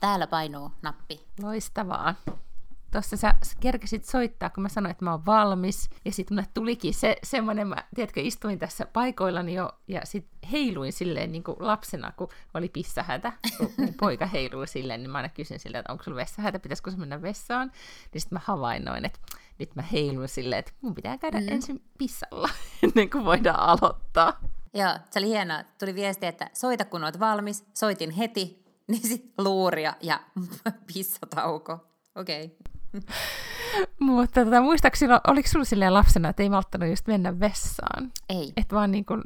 Täällä painuu nappi. Loistavaa. Tuossa sä kerkesit soittaa, kun mä sanoin, että mä oon valmis. Ja sitten mulle tulikin se semmoinen, mä, tiedätkö, istuin tässä paikoillani jo ja sitten heiluin silleen niin kuin lapsena, kun oli pissahätä. Kun mun poika heilui silleen, niin mä aina kysyn silleen, että onko sulla vessahätä, pitäisikö se mennä vessaan. Niin sitten mä havainnoin, että nyt mä heiluin silleen, että mun pitää käydä mm. ensin pissalla ennen kuin voidaan aloittaa. Joo, se oli hienoa. Tuli viesti, että soita kun oot valmis. Soitin heti, niin sitten luuria ja pissatauko. Okei. Okay. Mutta tota, muistaakseni, oliko sinulla silleen lapsena, että ei malttanut just mennä vessaan? Ei. Että vaan niin kuin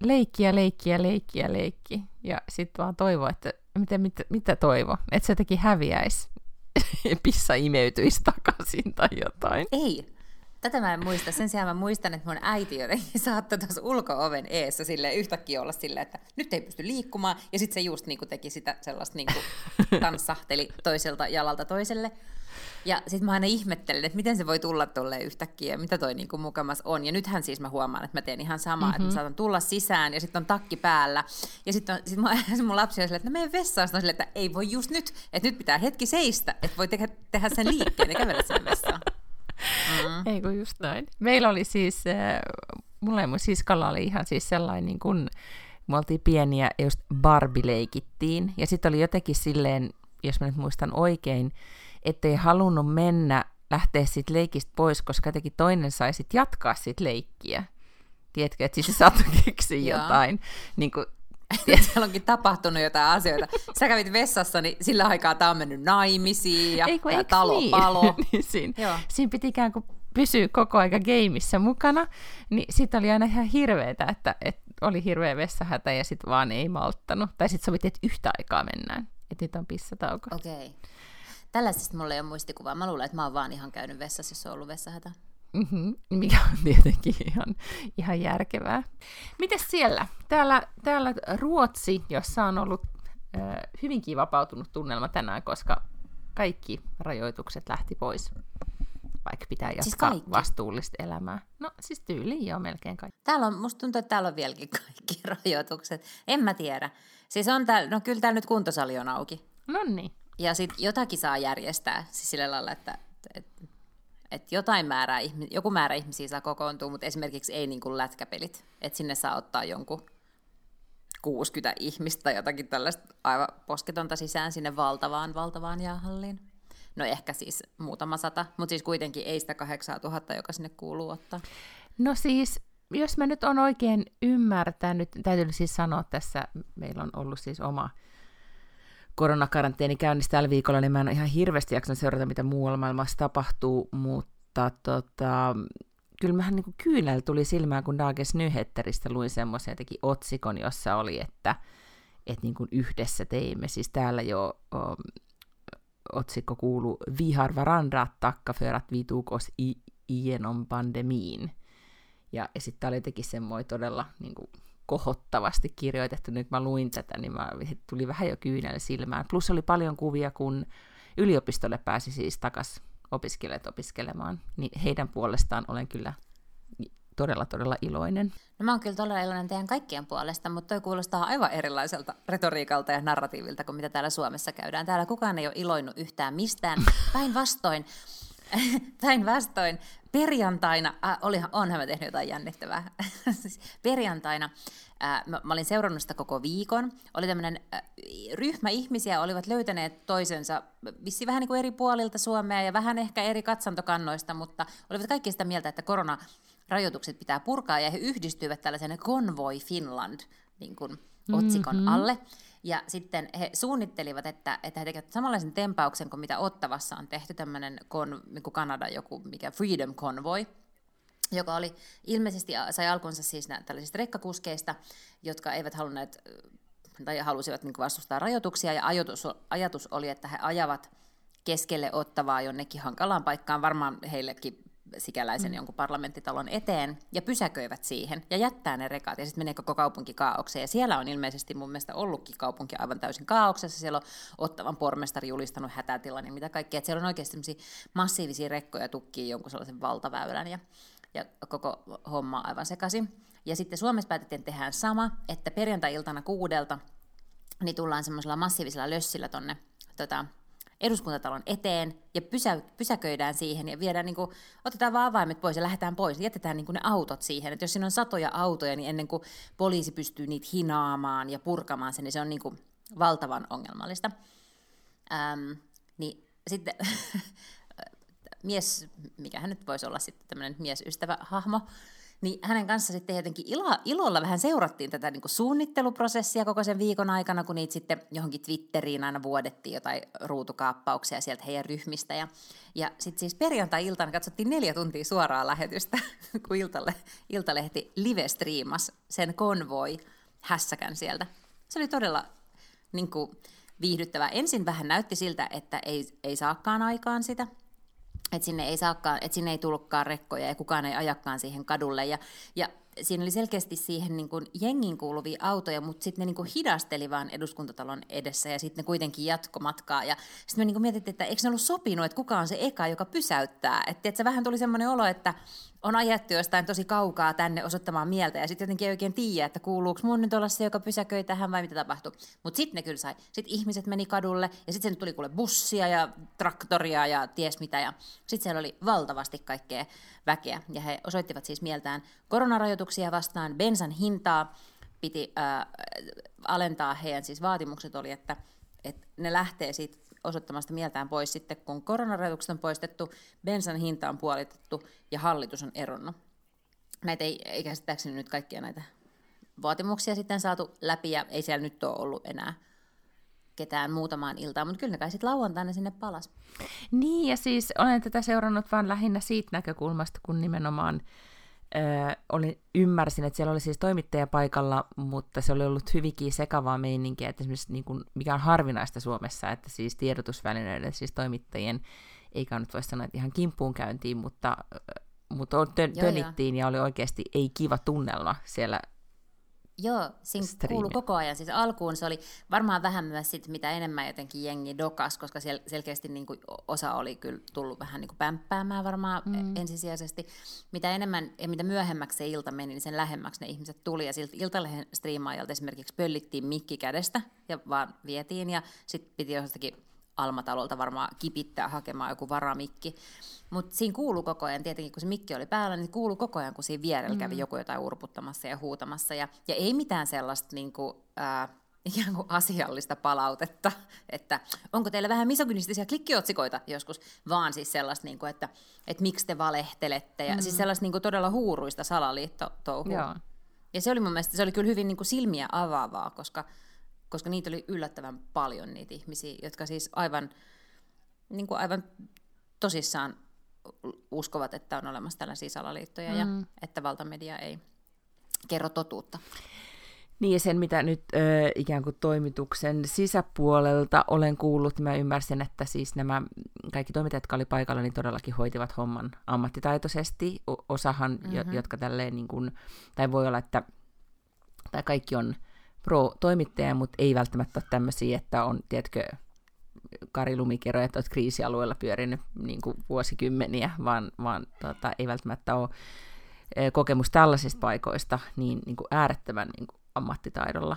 leikkiä, leikkiä, leikkiä, leikki. Ja sitten vaan toivo, että mitä, mitä, mitä toivo? Että se jotenkin häviäisi. Pissa imeytyisi takaisin tai jotain. Ei. Tätä mä en muista. Sen sijaan mä muistan, että mun äiti jotenkin saattoi tuossa ulko-oven eessä sille yhtäkkiä olla silleen, että nyt ei pysty liikkumaan. Ja sitten se just niinku teki sitä sellaista niinku tanssahteli toiselta jalalta toiselle. Ja sitten mä aina ihmettelin, että miten se voi tulla tuolle yhtäkkiä ja mitä toi niinku mukamas on. Ja nythän siis mä huomaan, että mä teen ihan samaa, mm-hmm. että mä mhm. saatan tulla sisään ja sitten on takki päällä. Ja sitten sit mun, mun lapsi on silleen, että no meidän vessaan. Sitten silleen, että ei voi just nyt, että nyt pitää hetki seistä, että voi tehdä, tehdä sen liikkeen ja kävellä sen vessaan. Mm. Ei kun just näin. Meillä oli siis, äh, mulla ja mun siskalla oli ihan siis sellainen niin kuin, me oltiin pieniä ja just Barbie-leikittiin. Ja sitten oli jotenkin silleen, jos mä nyt muistan oikein, ettei halunnut mennä lähteä siitä leikistä pois, koska jotenkin toinen sai sitten jatkaa sit leikkiä. Tiedätkö, että siis se saattoi keksiä jotain. Niin kuin, siellä onkin tapahtunut jotain asioita. Sä kävit vessassa, niin sillä aikaa tämä on mennyt naimisiin ja, Eiku, ja talo niin? palo. niin siinä, Joo. siinä piti ikään kuin pysyä koko aika gameissa mukana, niin sitten oli aina ihan hirveetä, että, että oli hirveä vessahätä ja sitten vaan ei malttanut. Tai sitten sovittiin, että yhtä aikaa mennään, että nyt on pissatauko. Okei. Okay. Tällaisesta mulla ei ole muistikuvaa. Mä luulen, että mä oon vaan ihan käynyt vessassa, jos on ollut vessahätä. Mm-hmm, mikä on tietenkin ihan, ihan järkevää. Mites siellä? Täällä, täällä Ruotsi, jossa on ollut äh, hyvinkin vapautunut tunnelma tänään, koska kaikki rajoitukset lähti pois, vaikka pitää siis jatkaa siis vastuullista elämää. No siis tyyliin jo melkein kaikki. Täällä on, musta tuntuu, että täällä on vieläkin kaikki rajoitukset. En mä tiedä. Siis on täällä, no kyllä täällä nyt kuntosali on auki. No niin. Ja sitten jotakin saa järjestää, siis sillä lailla, että, että että jotain määrää, joku määrä ihmisiä saa kokoontua, mutta esimerkiksi ei niin kuin lätkäpelit, että sinne saa ottaa jonkun 60 ihmistä tai jotakin tällaista aivan posketonta sisään sinne valtavaan, valtavaan jäähalliin. No ehkä siis muutama sata, mutta siis kuitenkin ei sitä 8000, joka sinne kuuluu ottaa. No siis, jos mä nyt on oikein ymmärtänyt, täytyy siis sanoa tässä, meillä on ollut siis oma koronakaranteeni käynnissä tällä viikolla, niin mä en ihan hirveästi jaksanut seurata, mitä muualla maailmassa tapahtuu, mutta tota, kyllä mähän niin kyynel tuli silmään, kun Dages Nyhetteristä luin semmoisen jotenkin otsikon, jossa oli, että, että niin kuin yhdessä teimme, siis täällä jo um, otsikko kuuluu Vi har varandra tacka för att vi tog oss i, igenom pandemiin. Ja, ja sitten oli jotenkin semmoinen todella niin kuin, kohottavasti kirjoitettu. Nyt mä luin tätä, niin mä, tuli vähän jo kyynel silmään. Plus oli paljon kuvia, kun yliopistolle pääsi siis takas opiskelijat opiskelemaan. Niin heidän puolestaan olen kyllä todella, todella iloinen. No mä oon kyllä todella iloinen teidän kaikkien puolesta, mutta toi kuulostaa aivan erilaiselta retoriikalta ja narratiivilta kuin mitä täällä Suomessa käydään. Täällä kukaan ei ole iloinut yhtään mistään. Päinvastoin Päinvastoin perjantaina, äh, olihan, onhan mä tehnyt jotain jännittävää, siis perjantaina äh, mä, mä olin seurannut sitä koko viikon, oli tämmöinen äh, ryhmä ihmisiä, olivat löytäneet toisensa vissi vähän niin kuin eri puolilta Suomea ja vähän ehkä eri katsantokannoista, mutta olivat kaikki sitä mieltä, että korona rajoitukset pitää purkaa, ja he yhdistyivät tällaisen Convoy Finland niin kuin, otsikon mm-hmm. alle. Ja sitten he suunnittelivat, että, että he tekevät samanlaisen tempauksen kuin mitä Ottavassa on tehty, tämmöinen kon, niin kuin Kanadan joku mikä Freedom Convoy, joka oli ilmeisesti sai alkunsa siis nää, tällaisista rekkakuskeista, jotka eivät halunneet tai halusivat niin vastustaa rajoituksia, ja ajatus, ajatus oli, että he ajavat keskelle ottavaa jonnekin hankalaan paikkaan, varmaan heillekin sikäläisen mm. jonkun parlamenttitalon eteen ja pysäköivät siihen ja jättää ne rekat ja sitten menee koko kaupunki kaaukseen. Ja siellä on ilmeisesti mun mielestä ollutkin kaupunki aivan täysin kaauksessa. Siellä on ottavan pormestari julistanut hätätilan ja mitä kaikkea. Et siellä on oikeasti massiivisia rekkoja tukkii jonkun sellaisen valtaväylän ja, ja koko homma aivan sekaisin. Ja sitten Suomessa päätettiin tehdä sama, että perjantai-iltana kuudelta niin tullaan semmoisella massiivisella lössillä tonne tota, eduskuntatalon eteen ja pysä, pysäköidään siihen ja viedään, niin kuin, otetaan vaan avaimet pois ja lähdetään pois. Jätetään niin kuin ne autot siihen. Että jos siinä on satoja autoja, niin ennen kuin poliisi pystyy niitä hinaamaan ja purkamaan sen, niin se on niin kuin valtavan ongelmallista. Ähm, niin sitten mies, mikä hän nyt voisi olla sitten tämmöinen miesystävä hahmo, niin hänen kanssa sitten jotenkin ilo, ilolla vähän seurattiin tätä niin kuin suunnitteluprosessia koko sen viikon aikana, kun niitä sitten johonkin Twitteriin aina vuodettiin jotain ruutukaappauksia sieltä heidän ryhmistä. Ja, ja sitten siis perjantai-iltana katsottiin neljä tuntia suoraa lähetystä, kun Iltalle, Iltalehti live-striimas sen konvoi hässäkän sieltä. Se oli todella niin kuin, viihdyttävää. Ensin vähän näytti siltä, että ei, ei saakaan aikaan sitä, että sinne ei saakaan, että sinne ei tullutkaan rekkoja ja kukaan ei ajakaan siihen kadulle. Ja, ja siinä oli selkeästi siihen niin kuin jengin kuuluvia autoja, mutta sitten ne niin kuin hidasteli vaan eduskuntatalon edessä ja sitten ne kuitenkin jatkomatkaa. Ja sitten me niin kuin mietittiin, että eikö ne ollut sopinut, että kuka on se eka, joka pysäyttää. Että, se vähän tuli semmoinen olo, että on ajettu jostain tosi kaukaa tänne osoittamaan mieltä ja sitten jotenkin ei oikein tiedä, että kuuluuko mun nyt olla se, joka pysäköi tähän vai mitä tapahtuu. Mutta sitten ne kyllä sai. Sitten ihmiset meni kadulle ja sitten tuli kuule bussia ja traktoria ja ties mitä ja sitten siellä oli valtavasti kaikkea väkeä ja he osoittivat siis mieltään koronarajoituksia vastaan, bensan hintaa piti äh, alentaa heidän siis vaatimukset oli, että, että ne lähtee siitä osoittamasta mieltään pois sitten, kun koronarajoitukset on poistettu, bensan hinta on puolitettu ja hallitus on eronnut. Näitä ei, ei käsittääkseni nyt kaikkia näitä vaatimuksia sitten saatu läpi ja ei siellä nyt ole ollut enää ketään muutamaan iltaan, mutta kyllä ne kai sitten lauantaina sinne palas. Niin, ja siis olen tätä seurannut vain lähinnä siitä näkökulmasta, kun nimenomaan Öö, olin, ymmärsin, että siellä oli siis toimittaja paikalla, mutta se oli ollut hyvinkin sekavaa meininkiä, että esimerkiksi niin kuin, mikä on harvinaista Suomessa, että siis tiedotusvälineiden, siis toimittajien, eikä nyt voi sanoa, että ihan kimppuun käyntiin, mutta, mutta tön, tönittiin ja oli oikeasti ei kiva tunnelma siellä Joo, siinä Streamia. kuului koko ajan. Siis alkuun se oli varmaan vähän myös sit, mitä enemmän jotenkin jengi dokas, koska sel- selkeästi niin kuin osa oli kyllä tullut vähän niin kuin pämppäämään varmaan mm. ensisijaisesti. Mitä enemmän ja mitä myöhemmäksi se ilta meni, niin sen lähemmäksi ne ihmiset tuli. Ja siltä iltalehen striimaajalta esimerkiksi pöllittiin mikki kädestä ja vaan vietiin. Ja sitten piti jostakin Almatalolta varmaan kipittää hakemaan joku varamikki. Mutta siinä kuuluu koko ajan, tietenkin kun se mikki oli päällä, niin kuuluu koko ajan, kun siinä vierellä kävi mm. joku jotain urputtamassa ja huutamassa. Ja, ja ei mitään sellaista niin kuin, ää, ikään kuin asiallista palautetta, että onko teillä vähän misogynistisia klikkiotsikoita joskus, vaan siis sellaista, niin kuin, että, että miksi te valehtelette, ja mm. siis sellaista niin kuin todella huuruista salaliittotouhua. Ja se oli mun mielestä, se oli kyllä hyvin niin kuin silmiä avaavaa, koska koska niitä oli yllättävän paljon niitä ihmisiä, jotka siis aivan, niin kuin aivan tosissaan uskovat, että on olemassa tällaisia salaliittoja mm. ja että valtamedia ei kerro totuutta. Niin ja sen, mitä nyt ö, ikään kuin toimituksen sisäpuolelta olen kuullut, niin mä ymmärsin, että siis nämä kaikki toimittajat, jotka oli paikalla, niin todellakin hoitivat homman ammattitaitoisesti. Osahan, mm-hmm. jo, jotka tälleen, niin kuin, tai voi olla, että tai kaikki on pro-toimittaja, mutta ei välttämättä ole tämmöisiä, että on, tiedätkö, Kari Lumikero, että olet kriisialueella pyörinyt niin kuin vuosikymmeniä, vaan, vaan tota, ei välttämättä ole kokemus tällaisista paikoista, niin, niin kuin äärettömän niin kuin ammattitaidolla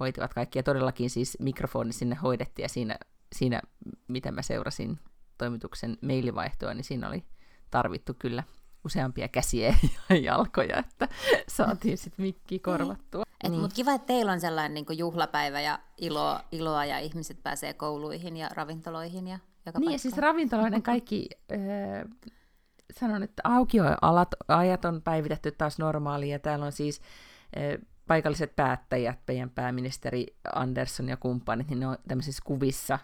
hoitivat kaikki. Ja todellakin siis mikrofoni sinne hoidettiin ja siinä, siinä mitä mä seurasin toimituksen mailivaihtoa, niin siinä oli tarvittu kyllä useampia käsiä ja jalkoja, että saatiin sitten mikki korvattua. Niin. Mutta kiva, että teillä on sellainen niin juhlapäivä ja iloa, iloa ja ihmiset pääsee kouluihin ja ravintoloihin ja joka Niin, ja siis ravintoloiden kaikki, äh, sanon, että aukioajat ajat on päivitetty taas normaaliin ja täällä on siis äh, paikalliset päättäjät, meidän pääministeri Andersson ja kumppanit, niin ne on tämmöisissä kuvissa,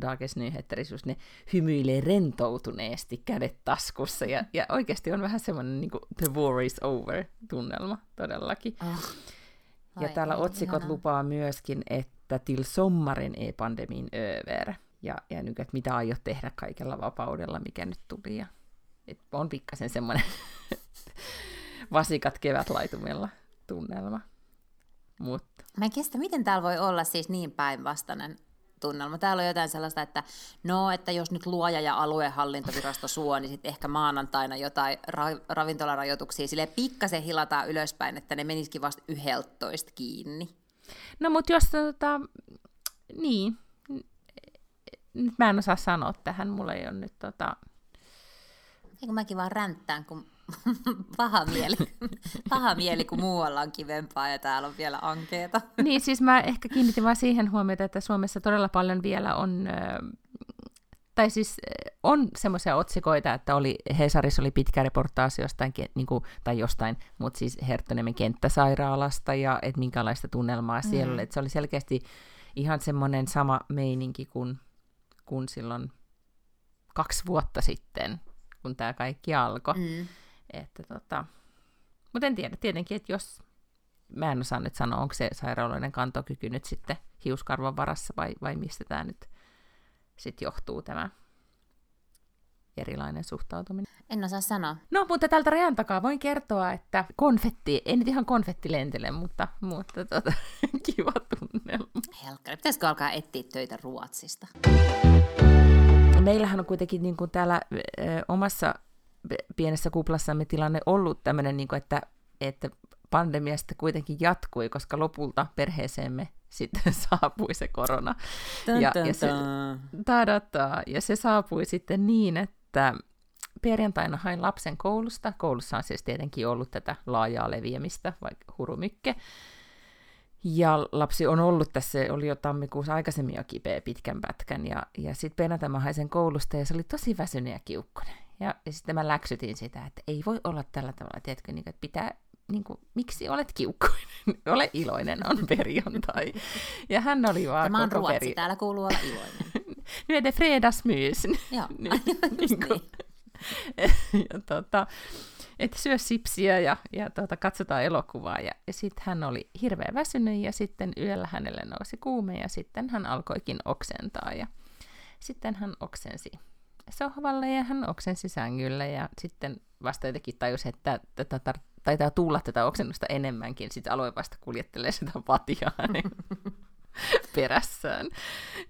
Dages Nyheterissä, ne hymyilee rentoutuneesti kädet taskussa, ja, ja oikeasti on vähän semmoinen niin kuin the war is over tunnelma todellakin. Oh. Ja Ai, täällä otsikot ihanaa. lupaa myöskin, että till sommaren är pandemin över. ja, ja kuin, että mitä aiot tehdä kaikella vapaudella, mikä nyt tuli. Ja, et on pikkasen semmoinen vasikat kevätlaitumella tunnelma. Mutta. Mä en kestä, miten täällä voi olla siis niin päinvastainen tunnelma. Täällä on jotain sellaista, että no, että jos nyt luoja ja aluehallintovirasto suo, niin sitten ehkä maanantaina jotain ra- ravintolarajoituksia sille pikkasen hilataan ylöspäin, että ne menisikin vasta yhdeltoista kiinni. No mutta jos tota, niin, nyt mä en osaa sanoa tähän, mulla ei ole nyt tota... Eikö mäkin vaan ränttään, kun paha mieli. paha mieli, kun muualla on kivempaa ja täällä on vielä ankeeta. niin, siis mä ehkä kiinnitin vaan siihen huomiota, että Suomessa todella paljon vielä on, tai siis on semmoisia otsikoita, että oli, Hesarissa oli pitkä reportaasi jostain, niin kuin, tai jostain, mutta siis Herttoniemen kenttäsairaalasta ja että minkälaista tunnelmaa mm. siellä oli. Että se oli selkeästi ihan semmoinen sama meininki kuin, kuin silloin kaksi vuotta sitten, kun tämä kaikki alkoi. Mm. Että tota, mutta en tiedä, tietenkin, että jos, mä en osaa nyt sanoa, onko se sairaaloiden kantokyky nyt sitten hiuskarvan varassa vai, vai mistä tämä nyt sitten johtuu tämä erilainen suhtautuminen. En osaa sanoa. No, mutta tältä rajan takaa voin kertoa, että konfetti, en nyt ihan konfetti lentele, mutta, mutta tota, kiva tunnelma. Helkkari, pitäisikö alkaa etsiä töitä Ruotsista? Meillähän on kuitenkin niin kuin täällä ö, omassa pienessä kuplassamme tilanne ollut tämmöinen, niin kuin, että, että pandemia sitten kuitenkin jatkui, koska lopulta perheeseemme sitten saapui se korona. Ja, dun, ja, se, dun. ja se saapui sitten niin, että perjantaina hain lapsen koulusta. Koulussa on siis tietenkin ollut tätä laajaa leviämistä, vaikka hurumykke. Ja lapsi on ollut tässä, oli jo tammikuussa aikaisemmin jo kipeä pitkän pätkän, ja, ja sitten perjantaina hain sen koulusta, ja se oli tosi väsynyt ja kiukkunen. Ja, ja sitten mä läksytin sitä, että ei voi olla tällä tavalla, tiedätkö, niin, että pitää, niin kuin, miksi olet kiukkuinen, ole iloinen, on perjantai. Ja hän oli vaan Tämä on ruotsi, peri... täällä kuuluu olla iloinen. Nu är det fredagsmys. Joo, Niin, just niin kuin- niin. ja tota, että syö sipsiä ja, ja tota, katsotaan elokuvaa. Ja, ja sitten hän oli hirveän väsynyt ja sitten yöllä hänelle nousi kuume ja sitten hän alkoikin oksentaa. Ja sitten hän oksensi sohvalle ja hän oksensi sängylle ja sitten vasta jotenkin tajusi, että tätä tar- taitaa tulla tätä oksennusta enemmänkin. Sitten aloin vasta kuljettelee sitä patiaa hänen perässään.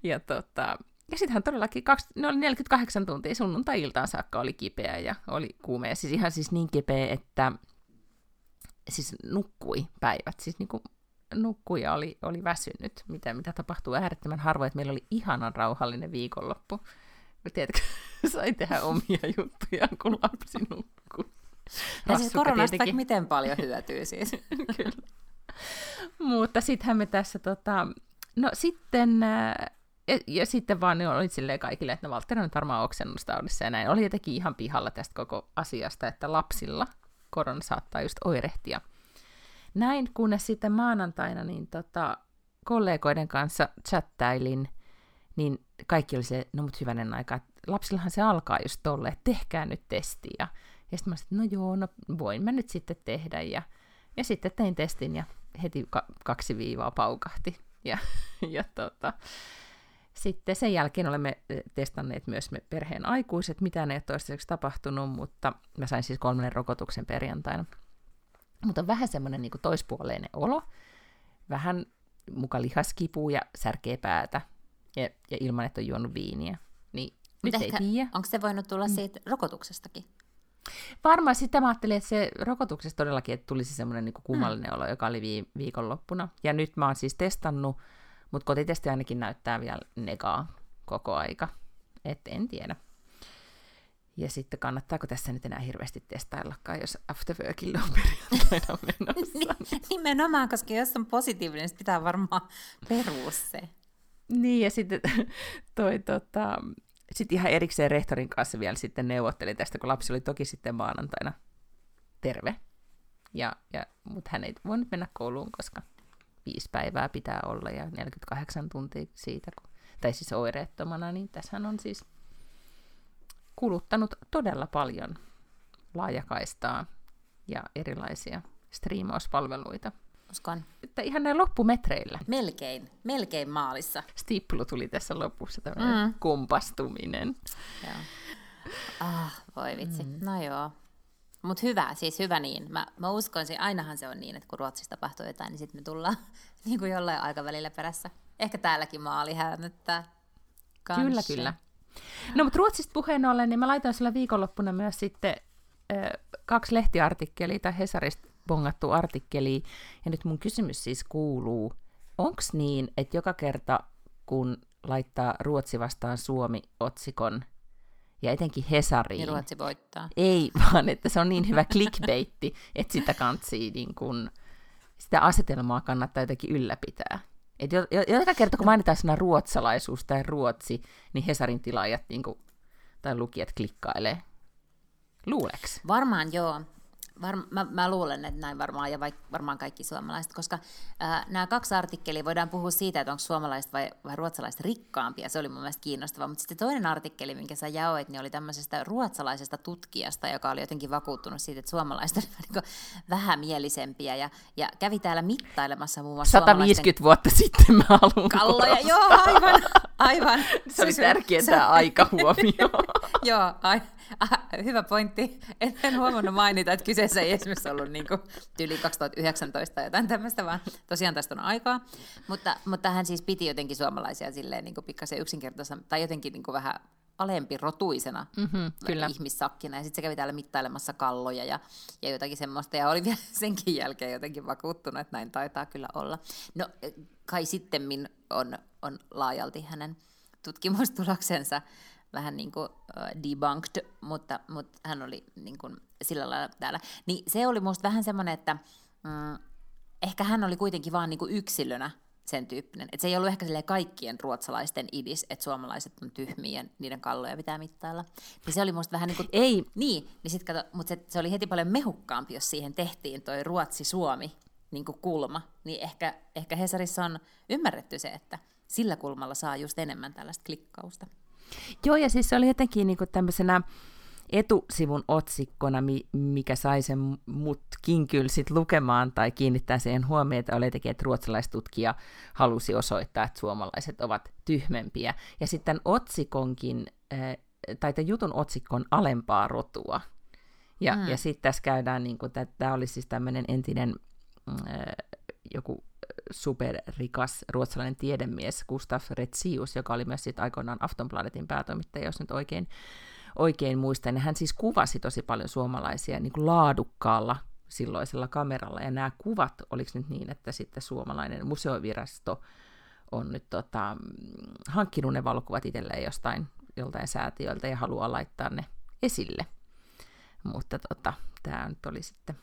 Ja, tota, ja sitten hän todellakin, kaksi, ne oli 48 tuntia sunnuntai-iltaan saakka oli kipeä ja oli kuumea. Siis ihan siis niin kipeä, että siis nukkui päivät. Siis niin kuin nukkui ja oli, oli väsynyt, mitä, mitä tapahtuu äärettömän harvoin, että meillä oli ihanan rauhallinen viikonloppu. Tiedätkö, sai tehdä omia juttuja, kun lapsi nukkui. Ja siis koronasta tietenkin. vaikka miten paljon hyötyy siis. Kyllä. Mutta sittenhän me tässä, tota, no sitten, ää, ja, ja sitten vaan ne oli silleen kaikille, että no Valtteri on nyt varmaan oksennustaudissa ja näin. Oli jotenkin ihan pihalla tästä koko asiasta, että lapsilla korona saattaa just oirehtia. Näin, kunnes sitten maanantaina niin tota, kollegoiden kanssa chattailin, niin kaikki oli se, no mut hyvänen aika, että lapsillahan se alkaa just tolle, että tehkää nyt testi. Ja, ja sitten mä sanoin, no joo, no voin mä nyt sitten tehdä. Ja, ja sitten tein testin ja heti ka- kaksi viivaa paukahti. Ja, ja tota, sitten sen jälkeen olemme testanneet myös me perheen aikuiset. Mitään ei ole toistaiseksi tapahtunut, mutta mä sain siis kolmannen rokotuksen perjantaina. Mutta on vähän semmoinen niin toispuoleinen olo. Vähän muka lihaskipuu ja särkee päätä. Ja, ja ilman, että on juonut viiniä. Niin nyt ei ehkä, tiedä. onko se voinut tulla siitä rokotuksestakin? Varmaan sitten mä ajattelin, että se rokotuksessa todellakin, että tulisi semmoinen niin kummallinen olo, joka oli vii- viikonloppuna. Ja nyt mä oon siis testannut, mutta kotitesti ainakin näyttää vielä negaa koko aika. Et en tiedä. Ja sitten kannattaako tässä nyt enää hirveästi testaillakaan, jos afterworkille on perjantaina menossa. Niin, Nimenomaan, koska jos on positiivinen, niin pitää varmaan perua se. Niin, ja sitten toi tota, sit ihan erikseen rehtorin kanssa vielä sitten neuvottelin tästä, kun lapsi oli toki sitten maanantaina terve. Ja, ja, mutta hän ei voinut mennä kouluun, koska viisi päivää pitää olla ja 48 tuntia siitä, kun, tai siis oireettomana, niin tässä on siis kuluttanut todella paljon laajakaistaa ja erilaisia striimauspalveluita. Uskon. Että ihan näin loppumetreillä. Melkein, melkein maalissa. Stiplu tuli tässä lopussa, tämmöinen mm. kompastuminen. Joo. Ah, voi vitsi. Mm. No joo. Mutta hyvä, siis hyvä niin. Mä, mä uskoisin, ainahan se on niin, että kun Ruotsissa tapahtuu jotain, niin sitten me tullaan niin kuin jollain aikavälillä perässä. Ehkä täälläkin maali hämöttää. Kanssa. Kyllä, kyllä. No mutta Ruotsista puheen ollen, niin mä laitoin sillä viikonloppuna myös sitten äh, kaksi lehtiartikkelia tai Hesarista bongattu artikkeli. Ja nyt mun kysymys siis kuuluu, onko niin, että joka kerta kun laittaa Ruotsi vastaan Suomi otsikon, ja etenkin Hesariin. Niin Ruotsi voittaa. Ei, vaan että se on niin hyvä clickbaitti, että sitä kantsii niin kun, sitä asetelmaa kannattaa jotenkin ylläpitää. Et joka kerta, kun mainitaan sana ruotsalaisuus tai ruotsi, niin Hesarin tilaajat niin kuin, tai lukijat klikkailee. Luuleks? Varmaan joo. Var, mä, mä luulen, että näin varmaan, ja vaik, varmaan kaikki suomalaiset, koska ää, nämä kaksi artikkelia voidaan puhua siitä, että onko suomalaiset vai, vai ruotsalaiset rikkaampia, se oli mun mielestä kiinnostavaa, mutta sitten toinen artikkeli, minkä sä jaoit, niin oli tämmöisestä ruotsalaisesta tutkijasta, joka oli jotenkin vakuuttunut siitä, että suomalaiset olivat niin vähämielisempiä, ja, ja kävi täällä mittailemassa muun muassa 150 vuotta sitten mä haluan Kalloja, korostaa. joo, aivan, aivan. se oli tärkeä tämä aika huomio. joo, ai, ah, hyvä pointti. En, en huomannut mainita, että kyseessä ei esimerkiksi ollut niin kuin, yli 2019 tai jotain tämmöistä, vaan tosiaan tästä on aikaa. Mutta, mutta hän siis piti jotenkin suomalaisia silleen niin kuin pikkasen yksinkertaisena, tai jotenkin niin kuin vähän alempi rotuisena mm-hmm, kyllä. ihmissakkina. Ja sitten se kävi täällä mittailemassa kalloja ja, ja jotakin semmoista. Ja oli vielä senkin jälkeen jotenkin vakuuttunut, että näin taitaa kyllä olla. No kai sitten on, on laajalti hänen tutkimustuloksensa vähän niin kuin uh, debunked, mutta, mutta hän oli niin kuin sillä lailla täällä. Niin se oli musta vähän semmoinen, että mm, ehkä hän oli kuitenkin vaan niin kuin yksilönä sen tyyppinen. Että se ei ollut ehkä kaikkien ruotsalaisten idis, että suomalaiset on tyhmiä ja niiden kalloja pitää mittailla. Niin se oli musta vähän niin kuin... Ei. Niin, niin sit kato, mutta se, se, oli heti paljon mehukkaampi, jos siihen tehtiin toi Ruotsi-Suomi niin kuin kulma. Niin ehkä, ehkä Hesarissa on ymmärretty se, että sillä kulmalla saa just enemmän tällaista klikkausta. Joo, ja siis se oli jotenkin niin tämmöisenä etusivun otsikkona, mikä sai sen mutkin kyllä sit lukemaan tai kiinnittää siihen huomiota, oli jotenkin, että ruotsalaistutkija halusi osoittaa, että suomalaiset ovat tyhmempiä. Ja sitten otsikonkin, eh, tai tämän jutun otsikon alempaa rotua. Ja, mm. ja sitten tässä käydään, niin kuin, että tämä oli siis tämmöinen entinen äh, joku superrikas ruotsalainen tiedemies Gustaf Retsius, joka oli myös sitten aikoinaan Aftonbladetin päätoimittaja, jos nyt oikein, oikein muistan. Ja hän siis kuvasi tosi paljon suomalaisia niin kuin laadukkaalla silloisella kameralla. Ja nämä kuvat, oliko nyt niin, että sitten suomalainen museovirasto on nyt tota, hankkinut ne valokuvat itselleen jostain joltain säätiöltä ja haluaa laittaa ne esille. Mutta tota, tämä nyt oli sitten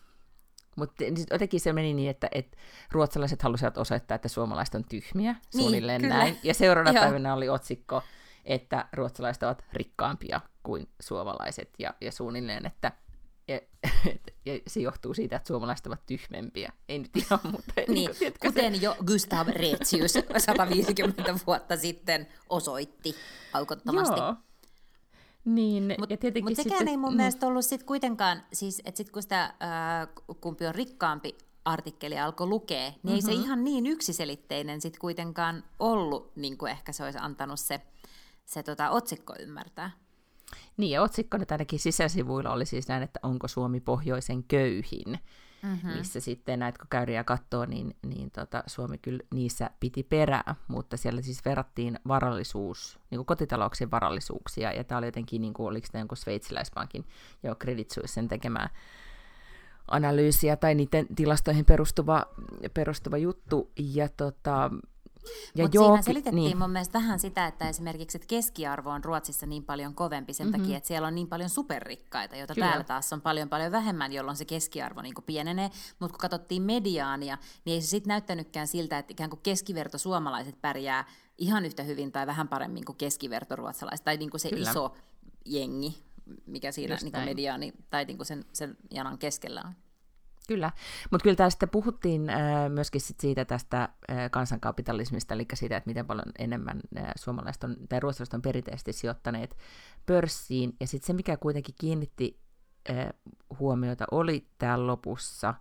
mutta jotenkin se meni niin, että, että ruotsalaiset halusivat osoittaa, että suomalaiset on tyhmiä, niin, suunnilleen kyllä. näin. Ja seuraavana päivänä oli otsikko, että ruotsalaiset ovat rikkaampia kuin suomalaiset, ja, ja suunnilleen, että ja, ja se johtuu siitä, että suomalaiset ovat tyhmempiä. Ei nyt ihan, mutta... niin, niin kuin, kuten se... jo Gustav Retsius 150 vuotta sitten osoitti aukottomasti. Joo. Niin, Mutta mut sekään sitten, ei mun mm. mielestä ollut sit kuitenkaan, siis, että sitten kun sitä ää, kumpi on rikkaampi artikkeli alkoi lukea, niin mm-hmm. ei se mm-hmm. ihan niin yksiselitteinen sitten kuitenkaan ollut, niin kuin ehkä se olisi antanut se, se tota, otsikko ymmärtää. Niin, ja otsikko nyt ainakin sisäsivuilla oli siis näin, että onko Suomi pohjoisen köyhin mm-hmm. missä sitten näitä kun ja katsoo, niin, niin tota, Suomi kyllä niissä piti perää, mutta siellä siis verrattiin varallisuus, niin kuin kotitalouksien varallisuuksia, ja tämä oli jotenkin, niin kuin, oliko tämä jonkun sveitsiläispankin jo Credit Suisse tekemää analyysiä tai niiden tilastoihin perustuva, perustuva juttu, ja tota, ja Mutta siinä selitettiin niin. mun mielestä vähän sitä, että esimerkiksi että keskiarvo on Ruotsissa niin paljon kovempi sen mm-hmm. takia, että siellä on niin paljon superrikkaita, joita Kyllä. täällä taas on paljon paljon vähemmän, jolloin se keskiarvo niin pienenee. Mutta kun katsottiin mediaania, niin ei se sitten näyttänytkään siltä, että ikään kuin keskiverto suomalaiset pärjää ihan yhtä hyvin tai vähän paremmin kuin keskiverto ruotsalaiset, tai niin kuin se Kyllä. iso jengi, mikä siinä niin mediaani tai niin kuin sen, sen janan keskellä on. Kyllä, mutta kyllä tästä puhuttiin äh, myöskin sit siitä tästä äh, kansankapitalismista, eli siitä, että miten paljon enemmän äh, suomalaiset on, tai ruotsalaiset on perinteisesti sijoittaneet pörssiin, ja sitten se, mikä kuitenkin kiinnitti äh, huomiota, oli täällä lopussa,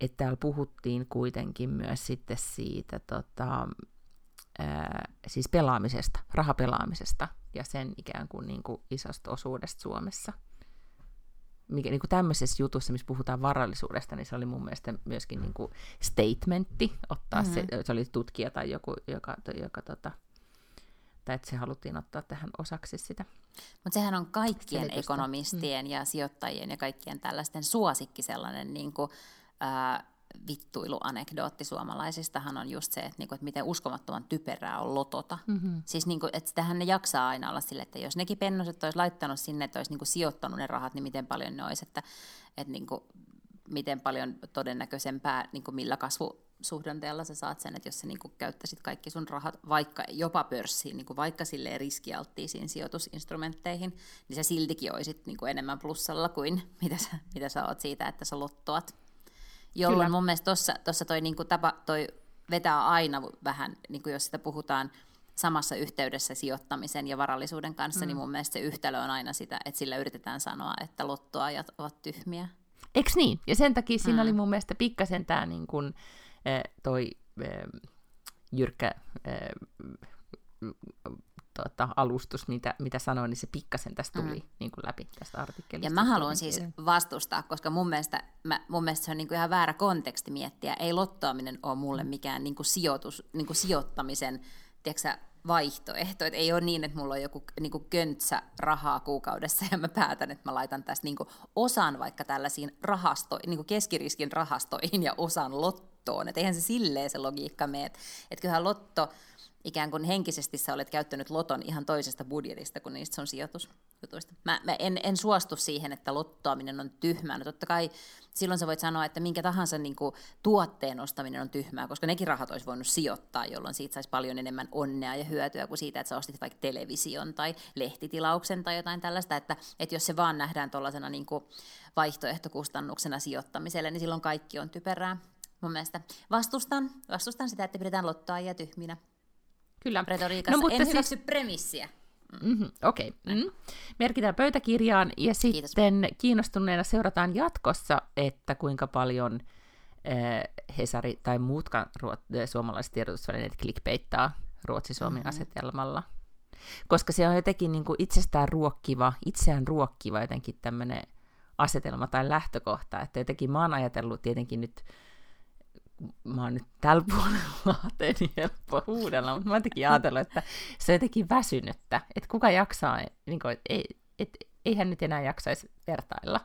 että täällä puhuttiin kuitenkin myös sitten siitä tota, ää, siis pelaamisesta, rahapelaamisesta ja sen ikään kuin, niin kuin isosta osuudesta Suomessa. Mikä, niin kuin tämmöisessä jutussa, missä puhutaan varallisuudesta, niin se oli mun mielestä myöskin niin kuin statementti ottaa mm-hmm. se, se oli tutkija tai joku, joka, joka tota, tai että se haluttiin ottaa tähän osaksi sitä. Mutta sehän on kaikkien selitystä. ekonomistien mm. ja sijoittajien ja kaikkien tällaisten suosikki sellainen niin kuin, ää, vittuiluanekdootti suomalaisistahan on just se, että, niinku, että miten uskomattoman typerää on lotota. Mm-hmm. Siis niinku, että sitähän ne jaksaa aina olla sille, että jos nekin pennoset olisi laittanut sinne, että olisi niinku sijoittanut ne rahat, niin miten paljon ne olisi, että, että niinku, miten paljon todennäköisempää, niinku millä kasvusuhdanteella sä saat sen, että jos sä niinku käyttäisit kaikki sun rahat vaikka jopa pörssiin, niinku vaikka silleen riskialttiisiin sijoitusinstrumentteihin, niin sä siltikin olisit niinku enemmän plussalla kuin mitä sä, mitä sä oot siitä, että sä lottoat. Jolloin Kyllä. mun mielestä tuossa toi, niinku tapa, toi vetää aina vähän, niinku jos sitä puhutaan samassa yhteydessä sijoittamisen ja varallisuuden kanssa, niin mm. niin mun mielestä se yhtälö on aina sitä, että sillä yritetään sanoa, että lottoajat ovat tyhmiä. Eks niin? Ja sen takia siinä mm. oli mun mielestä pikkasen tämä niin kun, toi jyrkkä tota, alustus, mitä, mitä sanoin, niin se pikkasen tästä tuli mm. niin kuin läpi tästä artikkelista. Ja mä haluan siis vastustaa, koska mun mielestä, mä, mun mielestä se on niin kuin ihan väärä konteksti miettiä. Ei lottoaminen ole mulle mikään niin kuin sijoitus, niin kuin sijoittamisen tiedätkö, vaihtoehto. Et ei ole niin, että mulla on joku niin kuin köntsä rahaa kuukaudessa ja mä päätän, että mä laitan tästä niin kuin osan vaikka tällaisiin rahastoihin, niin kuin keskiriskin rahastoihin ja osan lottoon. Että eihän se silleen se logiikka mene. Että et kyllähän lotto ikään kuin henkisesti sä olet käyttänyt loton ihan toisesta budjetista kuin niistä sun sijoitusjutuista. Mä, mä en, en suostu siihen, että lottoaminen on tyhmää. No totta kai silloin sä voit sanoa, että minkä tahansa niin kuin, tuotteen ostaminen on tyhmää, koska nekin rahat olisi voinut sijoittaa, jolloin siitä saisi paljon enemmän onnea ja hyötyä kuin siitä, että sä ostit vaikka television tai lehtitilauksen tai jotain tällaista, että, että jos se vaan nähdään tuollaisena niin vaihtoehtokustannuksena sijoittamiselle, niin silloin kaikki on typerää. Mun mielestä vastustan, vastustan sitä, että pidetään lottoa ja tyhminä. Kyllä. Retoriikassa. No, mutta en siis... hyväksy premissiä. Mm-hmm, Okei. Okay. Mm. Merkitään pöytäkirjaan ja sitten Kiitos. kiinnostuneena seurataan jatkossa, että kuinka paljon äh, Hesari tai muutkaan ruot- eh, suomalaiset tiedotusvälineet clickbaittaa Ruotsi-Suomen mm-hmm. asetelmalla. Koska se on jotenkin niin kuin itsestään ruokkiva, itseään ruokkiva jotenkin tämmöinen asetelma tai lähtökohta, että jotenkin mä oon ajatellut tietenkin nyt mä oon nyt tällä puolella niin helppo huudella, mutta mä oon ajatellut, että se on jotenkin väsynyttä, että kuka jaksaa, niin kuin, että ei, et, eihän nyt enää jaksaisi vertailla,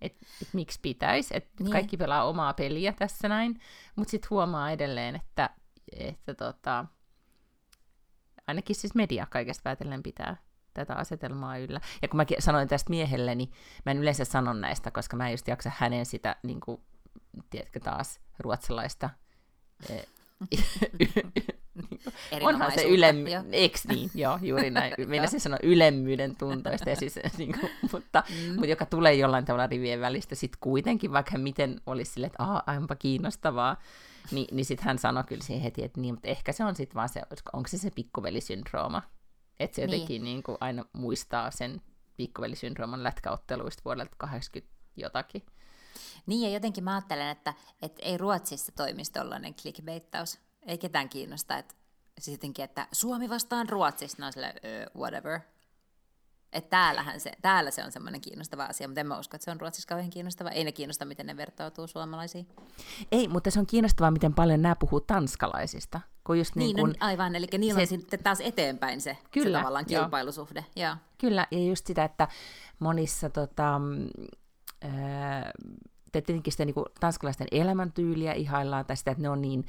että et miksi pitäisi, että niin. kaikki pelaa omaa peliä tässä näin, mutta sitten huomaa edelleen, että, että tota, ainakin siis media kaikesta päätellen pitää tätä asetelmaa yllä. Ja kun mä sanoin tästä miehelle, niin mä en yleensä sano näistä, koska mä en just jaksa hänen sitä niin kuin, tiedätkö taas, ruotsalaista eh, onhan se ylem... Eks niin? Joo, juuri näin. Minä se sanoa ylemmyyden tuntoista, ja siis, niin kuin, mutta, mm. mutta joka tulee jollain tavalla rivien välistä sitten kuitenkin, vaikka miten olisi sille, että aah, aivanpa kiinnostavaa, niin, niin sitten hän sanoi kyllä siihen heti, että niin, mutta ehkä se on sitten vaan se, onko se se pikkuvelisyndrooma, että se jotenkin niin. Niin kuin aina muistaa sen pikkuvelisyndrooman lätkäotteluista vuodelta 80 jotakin. Niin, ja jotenkin mä ajattelen, että, että ei Ruotsissa toimisi tollainen clickbaittaus. Ei ketään kiinnosta, että siis jotenkin, että Suomi vastaan Ruotsissa, no sille, uh, whatever. Että täällähän se, täällä se on semmoinen kiinnostava asia, mutta en mä usko, että se on Ruotsissa kauhean kiinnostava. Ei ne kiinnosta, miten ne vertautuu suomalaisiin. Ei, mutta se on kiinnostavaa, miten paljon nämä puhuu tanskalaisista. Kun just niin, niin kun, no, aivan, eli niillä se, on sitten taas eteenpäin se, kyllä, se tavallaan kilpailusuhde. Joo. Joo. Kyllä, ja just sitä, että monissa tota, äh, tietenkin sitä niin kuin, tanskalaisten elämäntyyliä ihaillaan, tai sitä, että ne on niin,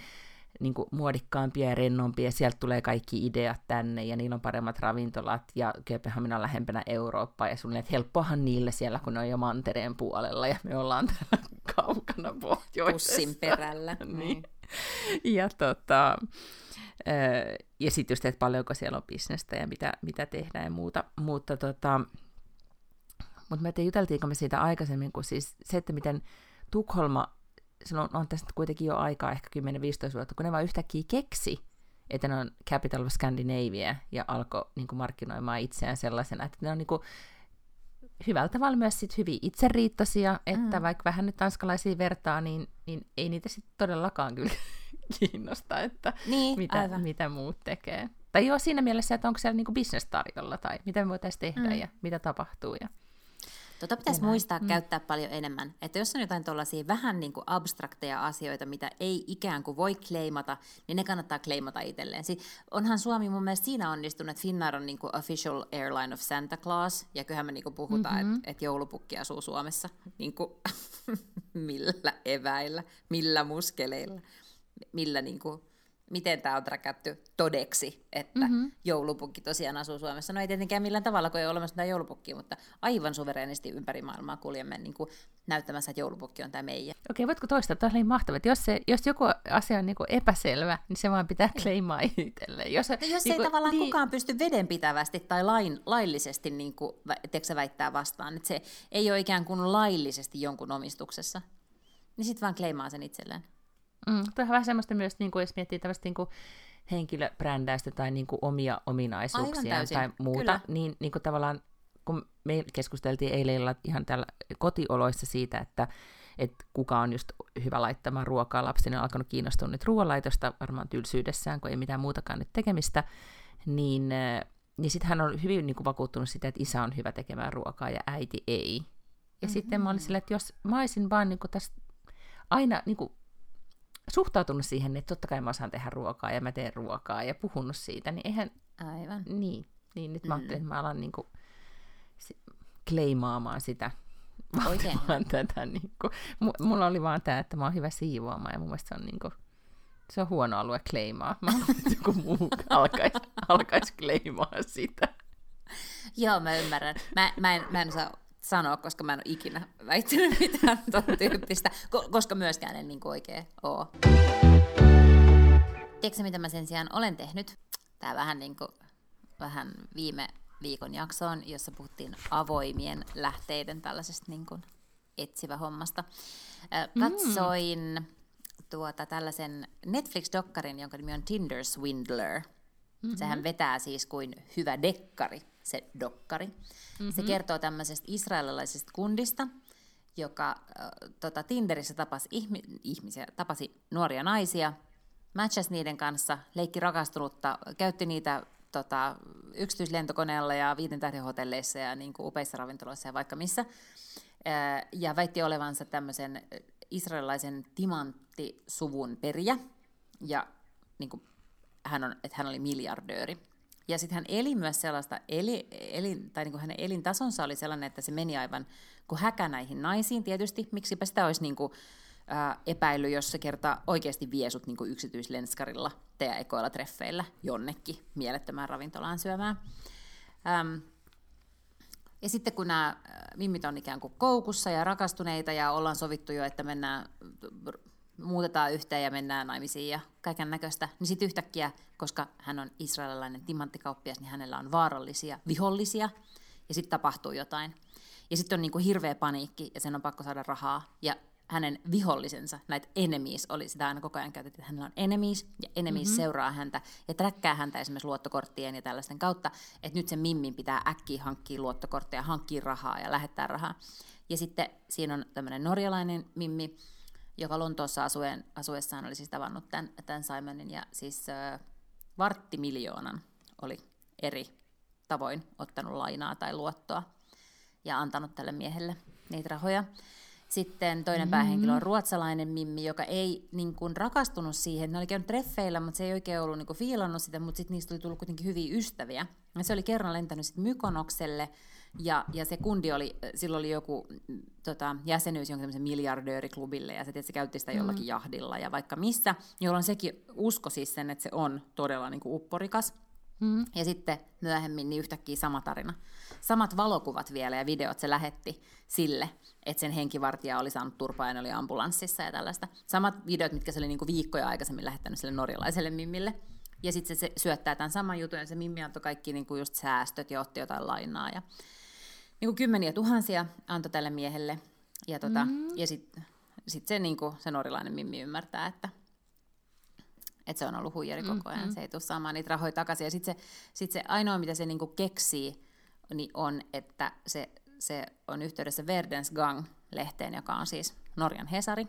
niin kuin, muodikkaampia ja rennompia, sieltä tulee kaikki ideat tänne, ja niillä on paremmat ravintolat, ja Kööpenhamina on lähempänä Eurooppaa, ja sun että helppohan niille siellä, kun ne on jo mantereen puolella, ja me ollaan täällä kaukana pohjoisessa. Pussin perällä. niin. Ja, tota, ja sitten just, että paljonko siellä on bisnestä ja mitä, mitä tehdään ja muuta. Mutta tota, mutta me juteltiinko me siitä aikaisemmin, kun siis se, että miten Tukholma, se on, tästä kuitenkin jo aikaa, ehkä 10-15 vuotta, kun ne vaan yhtäkkiä keksi, että ne on Capital of Scandinavia ja alkoi niin kuin, markkinoimaan itseään sellaisena, että ne on niin kuin, hyvällä tavalla myös sit hyvin itseriittoisia, että mm. vaikka vähän nyt tanskalaisia vertaa, niin, niin ei niitä sitten todellakaan kyllä kiinnosta, että niin, mitä, mitä muut tekee. Tai joo, siinä mielessä, että onko siellä niinku business tarjolla tai mitä me voitaisiin tehdä mm. ja mitä tapahtuu. Ja... Tota pitäisi muistaa mm. käyttää paljon enemmän. Että jos on jotain tuollaisia vähän niin kuin abstrakteja asioita, mitä ei ikään kuin voi kleimata, niin ne kannattaa kleimata itselleen. Si- onhan Suomi mun mielestä siinä onnistunut, että Finnair on niin kuin official airline of Santa Claus, ja kyllähän me niin kuin puhutaan, mm-hmm. että et joulupukki asuu Suomessa. Niin kuin, millä eväillä, millä muskeleilla, millä niin kuin, miten tämä on träkätty todeksi, että mm-hmm. joulupukki tosiaan asuu Suomessa. No ei tietenkään millään tavalla, kun ei ole olemassa tämä joulupukki, mutta aivan suvereenisti ympäri maailmaa kuljemme niin kuin näyttämässä, että joulupukki on tämä meidän. Okei, voitko toistaa? Tämä on mahtavaa. Jos, se, jos joku asia on niin kuin epäselvä, niin se vaan pitää kleimaa itselleen. Jos, no, jos niin ei kuin, tavallaan niin... kukaan pysty vedenpitävästi tai lain, laillisesti niin kuin, tiedätkö, väittää vastaan, että se ei ole ikään kuin laillisesti jonkun omistuksessa, niin sitten vaan kleimaa sen itselleen. Mm, Tuo on vähän semmoista myös, niin kuin jos miettii tämmöistä niin kuin henkilöbrändäystä tai niin kuin omia ominaisuuksia tai muuta, Kyllä. niin, niin kuin tavallaan kun me keskusteltiin eilen ihan täällä kotioloissa siitä, että, että kuka on just hyvä laittamaan ruokaa lapsille, on alkanut kiinnostua nyt ruoanlaitosta varmaan tylsyydessään, kun ei mitään muutakaan nyt tekemistä, niin, niin sitten hän on hyvin niin kuin, vakuuttunut sitä, että isä on hyvä tekemään ruokaa ja äiti ei. Ja mm-hmm. sitten mä olin sillä, että jos mä olisin vaan niin kuin, tästä aina niin kuin, suhtautunut siihen, että totta kai mä osaan tehdä ruokaa ja mä teen ruokaa ja puhunut siitä, niin eihän... Aivan. Niin, niin nyt mä ajattelin, että mä alan niinku kleimaamaan sitä. Oikein. tätä, niinku. M- mulla oli vaan tämä, että mä oon hyvä siivoamaan ja mun mielestä se on niinku, se on huono alue kleimaa. Mä haluan, että joku muu alkaisi, alkais kleimaa sitä. Joo, mä ymmärrän. Mä, mä, en, mä en saa sanoa, koska mä en ole ikinä väittänyt mitään tuon tyyppistä, koska myöskään en niin oikein ole. Tiedätkö mitä mä sen sijaan olen tehnyt? Tämä vähän niin kuin, vähän viime viikon jaksoon, jossa puhuttiin avoimien lähteiden tällaisesta niin kuin etsivä hommasta. Katsoin mm. tuota tällaisen Netflix-dokkarin, jonka nimi on Tinder Swindler. Mm-hmm. Sehän vetää siis kuin hyvä dekkari se dokkari. Mm-hmm. Se kertoo tämmöisestä israelilaisesta kundista, joka äh, tota, Tinderissä tapasi ihmi- ihmisiä, tapasi nuoria naisia, matchasi niiden kanssa, leikki rakastunutta, käytti niitä tota, yksityislentokoneella ja viiden tähden hotelleissa ja niin kuin upeissa ravintoloissa ja vaikka missä. Äh, ja väitti olevansa tämmöisen israelilaisen timanttisuvun periä. Ja niin kuin, hän, on, että hän oli miljardööri. Ja sitten hän eli myös sellaista, eli, eli, tai niin kuin hänen elintasonsa oli sellainen, että se meni aivan kuin häkä näihin naisiin tietysti. Miksipä sitä olisi niin kuin, ää, epäily, jos se kerta oikeasti vie sut niin yksityislenskarilla teidän ekoilla treffeillä jonnekin mielettömään ravintolaan syömään. Äm, ja sitten kun nämä mimmit on ikään kuin koukussa ja rakastuneita ja ollaan sovittu jo, että mennään muutetaan yhteen ja mennään naimisiin ja kaiken näköistä, niin sitten yhtäkkiä, koska hän on israelilainen timanttikauppias, niin hänellä on vaarallisia vihollisia, ja sitten tapahtuu jotain. Ja sitten on niinku hirveä paniikki, ja sen on pakko saada rahaa, ja hänen vihollisensa, näitä enemies, oli sitä aina koko ajan käytetty, että hänellä on enemies, ja enemies mm-hmm. seuraa häntä, ja träkkää häntä esimerkiksi luottokorttien ja tällaisten kautta, että nyt sen mimmin pitää äkkiä hankkia luottokortteja, hankkia rahaa ja lähettää rahaa. Ja sitten siinä on tämmöinen norjalainen mimmi, joka Lontoossa asuen, asuessaan oli siis tavannut tämän, tämän Simonin ja siis äh, varttimiljoonan oli eri tavoin ottanut lainaa tai luottoa ja antanut tälle miehelle niitä rahoja. Sitten toinen mm-hmm. päähenkilö on ruotsalainen Mimmi, joka ei niin kuin, rakastunut siihen. Ne oli käynyt treffeillä, mutta se ei oikein ollut niin kuin, fiilannut sitä, mutta sitten niistä oli tullut kuitenkin hyviä ystäviä. Ja se oli kerran lentänyt sitten Mykonokselle, ja, ja se kundi oli, sillä oli joku tota, jäsenyys jonkin tämmöisen miljardööriklubille, ja se, tietysti, se käytti sitä jollakin mm. jahdilla ja vaikka missä, jolloin sekin usko siis sen, että se on todella niin kuin upporikas. Mm. Ja sitten myöhemmin niin yhtäkkiä sama tarina. Samat valokuvat vielä ja videot se lähetti sille, että sen henkivartija oli saanut turpaa ja oli ambulanssissa ja tällaista. Samat videot, mitkä se oli niinku viikkoja aikaisemmin lähettänyt sille norjalaiselle mimmille. Ja sitten se, se syöttää tämän saman jutun ja se mimmi antoi kaikki niinku just säästöt ja otti jotain lainaa. Ja niinku kymmeniä tuhansia antoi tälle miehelle. Ja, tota, mm. ja sitten sit se, niinku, se norjalainen mimmi ymmärtää, että että se on ollut huijari koko ajan, mm-hmm. se ei tule saamaan niitä rahoja takaisin. Ja sitten se, sit se ainoa, mitä se niinku keksii, niin on, että se se on yhteydessä Verdens Gang-lehteen, joka on siis Norjan Hesari.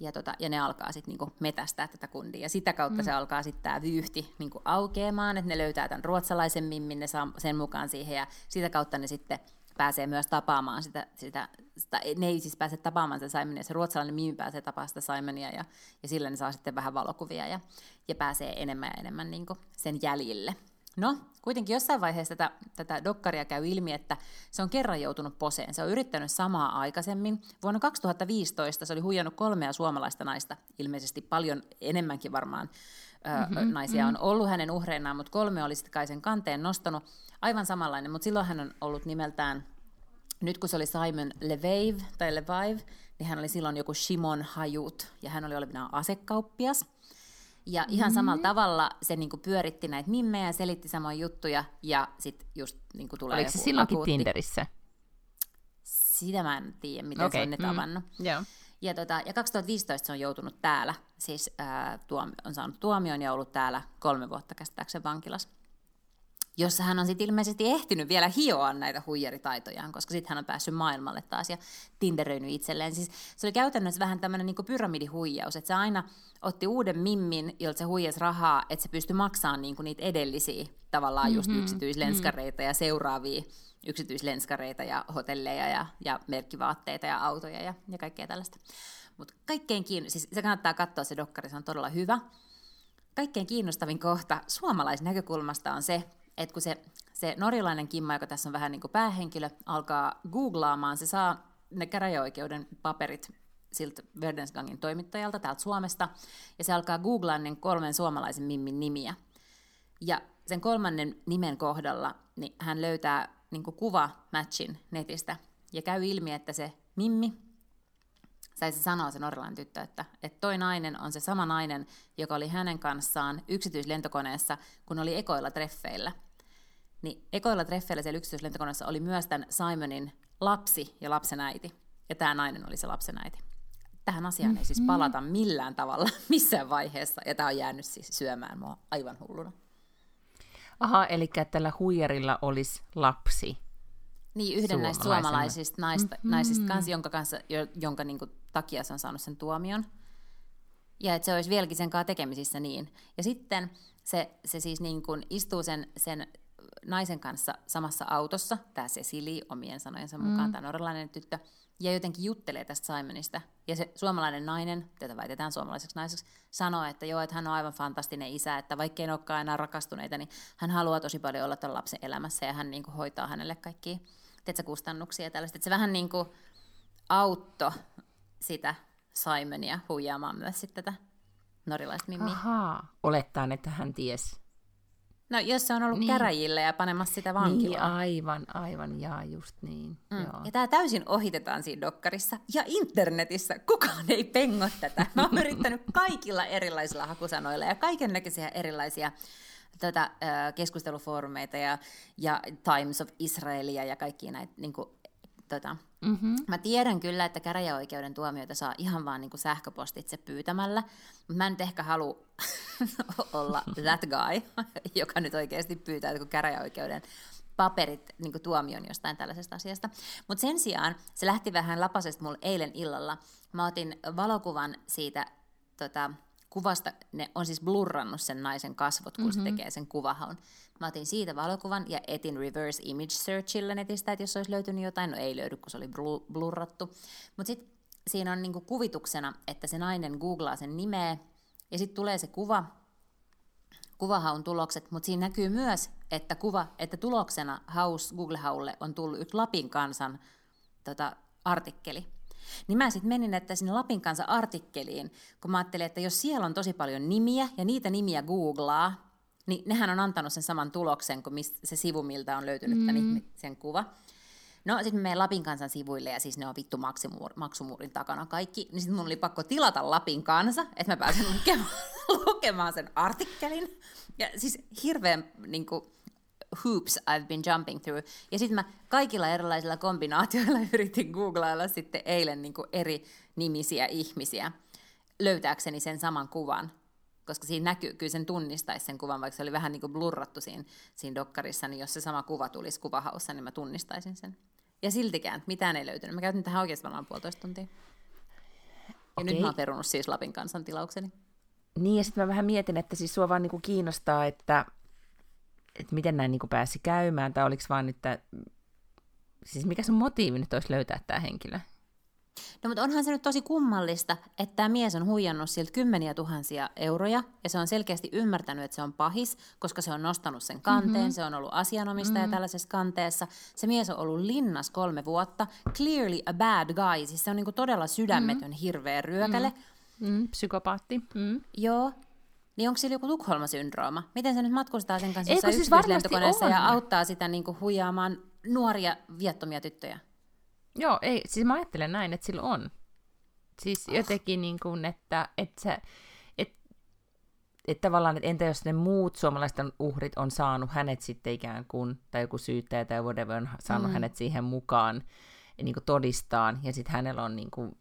Ja, tota, ja ne alkaa sitten niinku metästää tätä kundia. Ja sitä kautta mm. se alkaa sitten tämä vyyhti niinku aukeamaan, että ne löytää tämän ruotsalaisen mimmin, ne saa sen mukaan siihen, ja sitä kautta ne sitten pääsee myös tapaamaan sitä, sitä, sitä ne ei siis pääse tapaamaan sitä Simonia, se ruotsalainen mimi pääsee tapaamaan sitä Simonia, ja, ja sillä ne saa sitten vähän valokuvia, ja, ja pääsee enemmän ja enemmän niinku sen jäljille. No, kuitenkin jossain vaiheessa tätä, tätä dokkaria käy ilmi, että se on kerran joutunut poseen. Se on yrittänyt samaa aikaisemmin. Vuonna 2015 se oli huijannut kolmea suomalaista naista, ilmeisesti paljon enemmänkin varmaan mm-hmm, naisia mm-hmm. on ollut hänen uhreinaan, mutta kolme oli sitten kai sen kanteen nostanut. Aivan samanlainen, mutta silloin hän on ollut nimeltään, nyt kun se oli Simon Leveiv tai Levaiv, niin hän oli silloin joku Shimon Hajut, ja hän oli olevinaan asekauppias. Ja ihan mm-hmm. samalla tavalla se niinku pyöritti näitä mimmejä, selitti samoja juttuja ja sitten just niinku tulee Oliko se silloinkin akuutti. Tinderissä? Sitä mä en tiedä, miten okay. se on ne mm. tavannut. Yeah. Ja, tota, ja 2015 se on joutunut täällä, siis ää, tuom- on saanut tuomion ja ollut täällä kolme vuotta käsittääkseen vankilassa jossa hän on sitten ilmeisesti ehtinyt vielä hioa näitä huijaritaitojaan, koska sitten hän on päässyt maailmalle taas ja tinderöinyt itselleen. Siis se oli käytännössä vähän tämmöinen niin pyramidihuijaus, että se aina otti uuden mimmin, jolta se huijasi rahaa, että se pystyi maksamaan niin kuin niitä edellisiä tavallaan mm-hmm. just yksityislenskareita mm-hmm. ja seuraavia yksityislenskareita ja hotelleja ja, ja merkkivaatteita ja autoja ja, ja kaikkea tällaista. Mutta kaikkein kiin... siis se kannattaa katsoa, se dokkari, se on todella hyvä. Kaikkein kiinnostavin kohta suomalaisnäkökulmasta on se, että kun se, se norjalainen Kimma, joka tässä on vähän niin kuin päähenkilö, alkaa googlaamaan, se saa ne käräjäoikeuden paperit siltä Verdensgangin toimittajalta täältä Suomesta, ja se alkaa googlaa ne kolmen suomalaisen mimmin nimiä. Ja sen kolmannen nimen kohdalla niin hän löytää niin kuva matchin netistä, ja käy ilmi, että se mimmi, tai se sanoo se norjalainen tyttö, että, että toi nainen on se sama nainen, joka oli hänen kanssaan yksityislentokoneessa, kun oli ekoilla treffeillä. Niin ekoilla treffeillä siellä yksityislentokoneessa oli myös tämän Simonin lapsi ja lapsen äiti. Ja tämä nainen oli se lapsen äiti. Tähän asiaan ei siis mm-hmm. palata millään tavalla missään vaiheessa, ja tämä on jäänyt siis syömään mua aivan hulluna. Aha, eli tällä huijarilla olisi lapsi. Niin, yhden näistä suomalaisista naista, mm-hmm. naisista kanssa, jonka, kanssa, jonka niin kuin, takia se on saanut sen tuomion. Ja että se olisi vieläkin sen kanssa tekemisissä niin. Ja sitten se, se siis niin kuin istuu sen, sen naisen kanssa samassa autossa, tämä Cecily omien sanojensa mukaan, mm. tämä norjalainen tyttö, ja jotenkin juttelee tästä Simonista. Ja se suomalainen nainen, tätä väitetään suomalaiseksi naiseksi, sanoo, että joo, että hän on aivan fantastinen isä, että vaikkei ne olekaan enää rakastuneita, niin hän haluaa tosi paljon olla tämän lapsen elämässä ja hän niin kuin hoitaa hänelle kaikkia teetkö, kustannuksia ja tällaista. Että se vähän niin kuin auttoi sitä Simonia huijaamaan myös sitten tätä norilaista mimmiä. Ahaa, olettaan, että hän ties. No jos se on ollut niin. käräjillä ja panemassa sitä vankilaan. Niin, aivan, aivan, jaa, just niin. Mm. Joo. Ja tämä täysin ohitetaan siinä dokkarissa. Ja internetissä kukaan ei pengo tätä. Mä oon yrittänyt kaikilla erilaisilla hakusanoilla ja kaikenlaisia erilaisia tätä äh, keskustelufoorumeita ja, ja Times of Israelia ja kaikki näitä niin kuin, tota, mm-hmm. Mä tiedän kyllä, että käräjäoikeuden tuomioita saa ihan vaan niin kuin sähköpostitse pyytämällä, mutta mä en nyt ehkä halua olla that guy, joka nyt oikeasti pyytää kun käräjäoikeuden paperit niin kuin tuomion jostain tällaisesta asiasta. Mutta sen sijaan se lähti vähän lapasesta mulle eilen illalla. Mä otin valokuvan siitä tota, kuvasta, ne on siis blurrannut sen naisen kasvot, kun mm-hmm. se tekee sen kuvahaun. Mä otin siitä valokuvan ja etin reverse image searchilla netistä, että jos olisi löytynyt jotain, no ei löydy, kun se oli blurrattu. Mutta sitten siinä on niinku kuvituksena, että se nainen googlaa sen nimeä, ja sitten tulee se kuva, kuvahaun tulokset, mutta siinä näkyy myös, että, kuva, että tuloksena haus Google-haulle on tullut yksi Lapin kansan tota, artikkeli. Niin mä sitten menin että sinne Lapin kanssa artikkeliin, kun mä ajattelin, että jos siellä on tosi paljon nimiä ja niitä nimiä googlaa, niin nehän on antanut sen saman tuloksen kuin se sivu, miltä on löytynyt mm. tämän sen kuva. No sitten me menen Lapin kansan sivuille ja siis ne on vittu maksumuur, maksumuurin takana kaikki. Niin sitten mun oli pakko tilata Lapin kansa, että mä pääsen lukemaan, lukemaan sen artikkelin. Ja siis hirveän niin kuin, hoops I've been jumping through. Ja sitten mä kaikilla erilaisilla kombinaatioilla yritin googlailla sitten eilen niin kuin eri nimisiä ihmisiä löytääkseni sen saman kuvan. Koska siinä näkyy, kyllä sen tunnistaisi sen kuvan, vaikka se oli vähän niin kuin blurrattu siinä, siinä dokkarissa, niin jos se sama kuva tulisi kuvahaussa, niin mä tunnistaisin sen. Ja siltikään mitään ei löytynyt. Mä käytin tähän oikeasti varmaan puolitoista tuntia. Ja Okei. nyt mä oon perunut siis Lapin kansan tilaukseni. Niin, ja sitten mä vähän mietin, että siis sua vaan niinku kiinnostaa, että, että miten näin niinku pääsi käymään, tai oliko vaan, että siis mikä sun motiivi nyt olisi löytää tämä henkilö? No mutta onhan se nyt tosi kummallista, että tämä mies on huijannut siltä kymmeniä tuhansia euroja, ja se on selkeästi ymmärtänyt, että se on pahis, koska se on nostanut sen kanteen, mm-hmm. se on ollut asianomistaja mm-hmm. tällaisessa kanteessa. Se mies on ollut linnas kolme vuotta, clearly a bad guy, siis se on niinku todella sydämetön mm-hmm. hirveä ryökäle. Mm-hmm. Mm, psykopaatti. Mm. Joo. Niin onko sillä joku Tukholma-syndrooma? Miten se nyt matkustaa sen kanssa Eikö siis varmasti on? ja auttaa sitä niinku huijaamaan nuoria viattomia tyttöjä? Joo, ei, siis mä ajattelen näin, että sillä on. Siis jotenkin niin kuin, että, että se, että, tavallaan, että entä jos ne muut suomalaisten uhrit on saanut hänet sitten ikään kuin, tai joku syyttäjä tai whatever on saanut mm. hänet siihen mukaan niin kuin todistaan, ja sitten hänellä on niin kuin,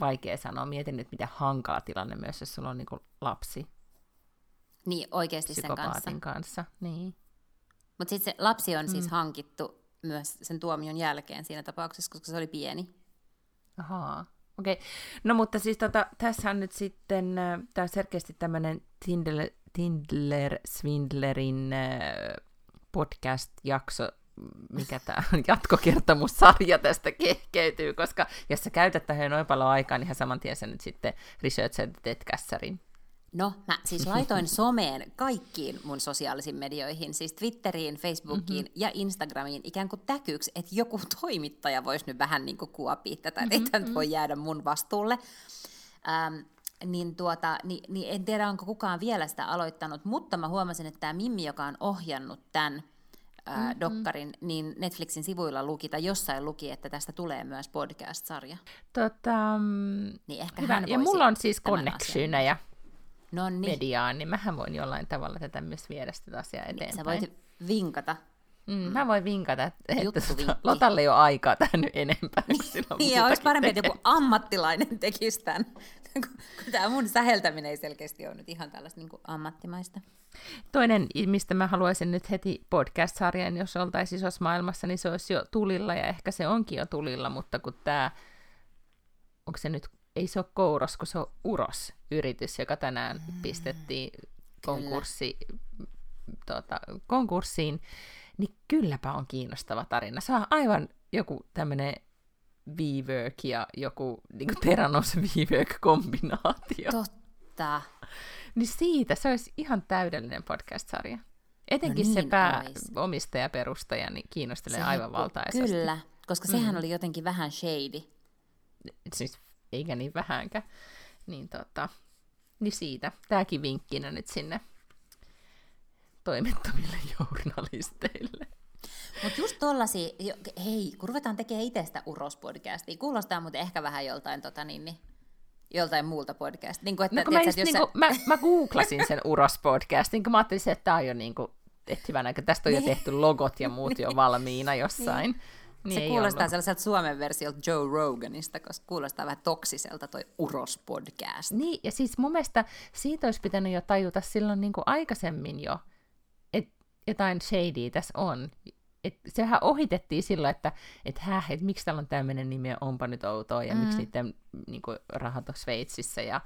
vaikea sanoa, mietin nyt miten hankala tilanne myös, jos sulla on niin kuin lapsi Niin, oikeasti sen kanssa. kanssa. Niin. Mutta sitten se lapsi on siis hankittu myös sen tuomion jälkeen siinä tapauksessa, koska se oli pieni. Ahaa, okei. Okay. No mutta siis tota, tässä on nyt sitten, tämä on selkeästi tämmöinen Tindler, Tindler Swindlerin äh, podcast-jakso, mikä tämä on, jatkokertomussarja tästä kehkeytyy, koska jos sä käytät tähän noin paljon aikaa, niin ihan saman tien sä nyt sitten researchat teet kässärin. No, mä siis laitoin someen kaikkiin mun sosiaalisiin medioihin, siis Twitteriin, Facebookiin mm-hmm. ja Instagramiin ikään kuin täkyksi, että joku toimittaja voisi nyt vähän niin kuin kuopia tätä, että mm-hmm. ei tämä nyt voi jäädä mun vastuulle. Ähm, niin, tuota, niin, niin en tiedä, onko kukaan vielä sitä aloittanut, mutta mä huomasin, että tämä Mimmi, joka on ohjannut tämän ää, mm-hmm. dokkarin, niin Netflixin sivuilla luki, tai jossain luki, että tästä tulee myös podcast-sarja. Tota, mm, Niin ehkä hyvä. hän Ja mulla on siis connectioneja No niin, mediaan, niin mähän voin jollain tavalla tätä myös viedä sitä asiaa eteenpäin. sä voit vinkata. Mm, mä voin vinkata, että, tota, Lotalle ei ole aikaa tähän nyt enempää. Niin, ja olisi parempi, että joku ammattilainen tekisi tämän. tämä mun säheltäminen ei selkeästi ole nyt ihan tällaista niin ammattimaista. Toinen, mistä mä haluaisin nyt heti podcast-sarjan, jos oltaisiin isossa maailmassa, niin se olisi jo tulilla, ja ehkä se onkin jo tulilla, mutta kun tämä, onko se nyt, ei se ole Kouros, kun se on Uros-yritys, joka tänään pistettiin konkurssi, tuota, konkurssiin, niin kylläpä on kiinnostava tarina. Se on aivan joku tämmöinen V-work ja joku niin Theranos V-work-kombinaatio. Totta. Niin siitä se olisi ihan täydellinen podcast-sarja. Etenkin No se niin pääomistaja perustaja niin kiinnostelee Se- aivan valtaisesti. Kyllä, koska sehän oli jotenkin vähän shady. Siis eikä niin vähänkään. Niin, tota, niin siitä. Tämäkin vinkkinä nyt sinne toimettomille journalisteille. Mutta just tollasia, jo- hei, kun ruvetaan tekemään itsestä urospodcastia, kuulostaa muuten ehkä vähän joltain, tota, niin, niin, joltain muulta podcast. Niin kuin, että, No mä, just, että niinku, mä, mä googlasin sen Uros-podcastin, kun mä ajattelin, että tämä on jo niinku, et hyvänä, kun tästä on jo tehty logot ja muut jo valmiina jossain. Niin se ei kuulostaa ollut. sellaiselta Suomen versiolta Joe Roganista, koska kuulostaa vähän toksiselta toi urospodcast. Niin, ja siis mun mielestä siitä olisi pitänyt jo tajuta silloin niin kuin aikaisemmin jo, että jotain shady tässä on. Et sehän ohitettiin silloin, että et häh, et miksi täällä on tämmöinen nimi ja onpa nyt outoa, ja mm. miksi niiden niin kuin, rahat on Sveitsissä. Ja,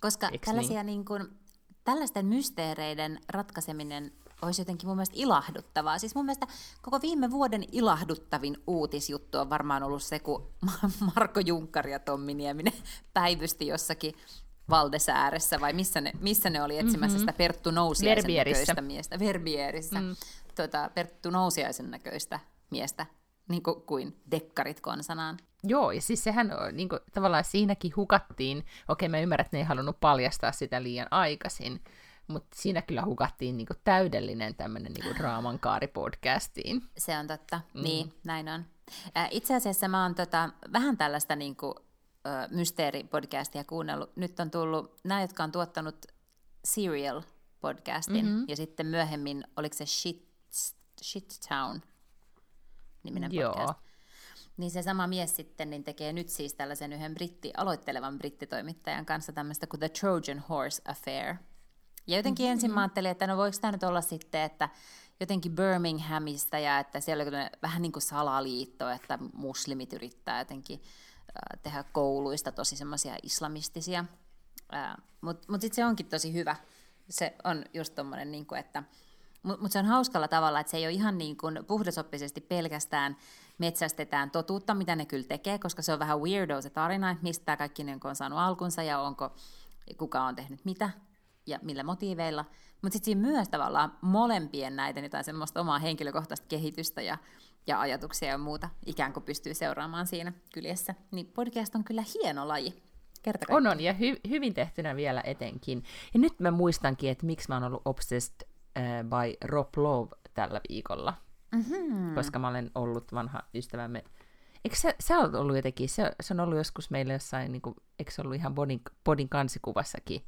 Koska tällaisia niin? kuin, tällaisten mysteereiden ratkaiseminen olisi jotenkin mun mielestä ilahduttavaa. Siis mun mielestä koko viime vuoden ilahduttavin uutisjuttu on varmaan ollut se, kun Marko Junkkari ja Tommi Nieminen päivysti jossakin Valdesääressä, vai missä ne, missä ne oli etsimässä sitä Perttu Nousiaisen näköistä miestä. Verbierissä. Mm. Tota, Perttu Nousiaisen näköistä miestä, niin kuin, kuin dekkarit konsanaan. joo, ja siis sehän on, niin kuin, tavallaan siinäkin hukattiin, okei mä ymmärrän, että ne ei halunnut paljastaa sitä liian aikaisin, mutta siinä kyllä hukattiin niin kuin, täydellinen tämmöinen niin kuin, draamankaari podcastiin. Se on totta, mm. niin, näin on. Itse asiassa mä oon tota, vähän tällaista niin kuin, ö, mysteeripodcastia kuunnellut. Nyt on tullut nämä, jotka on tuottanut Serial-podcastin, mm-hmm. ja sitten myöhemmin, oliko se Shit, Shit Town niminen Joo. podcast. Niin se sama mies sitten niin tekee nyt siis tällaisen yhden britti, aloittelevan brittitoimittajan kanssa tämmöistä kuin The Trojan Horse Affair. Ja jotenkin mm-hmm. ensin mä ajattelin, että no voiko tämä nyt olla sitten, että jotenkin Birminghamista ja että siellä on vähän niin kuin salaliitto, että muslimit yrittää jotenkin tehdä kouluista tosi semmoisia islamistisia. Mutta mut sitten se onkin tosi hyvä. Se on just tommonen, niin kuin, että mutta mut se on hauskalla tavalla, että se ei ole ihan niin kuin puhdasoppisesti pelkästään metsästetään totuutta, mitä ne kyllä tekee, koska se on vähän weirdo se tarina, että mistä kaikki niin on saanut alkunsa ja onko kuka on tehnyt mitä ja millä motiiveilla. Mutta sitten siinä myös tavallaan molempien näiden jotain semmoista omaa henkilökohtaista kehitystä ja, ja ajatuksia ja muuta ikään kuin pystyy seuraamaan siinä kyljessä. Niin podcast on kyllä hieno laji. Kerta on, on, ja hy- hyvin tehtynä vielä etenkin. Ja nyt mä muistankin, että miksi mä oon ollut obsessed uh, by Rob Love tällä viikolla. Mm-hmm. Koska mä olen ollut vanha ystävämme. Eikö sä, sä ollut jotenkin, se, se on ollut joskus meillä jossain, niin kuin, eikö se ollut ihan bodin, bodin kansikuvassakin,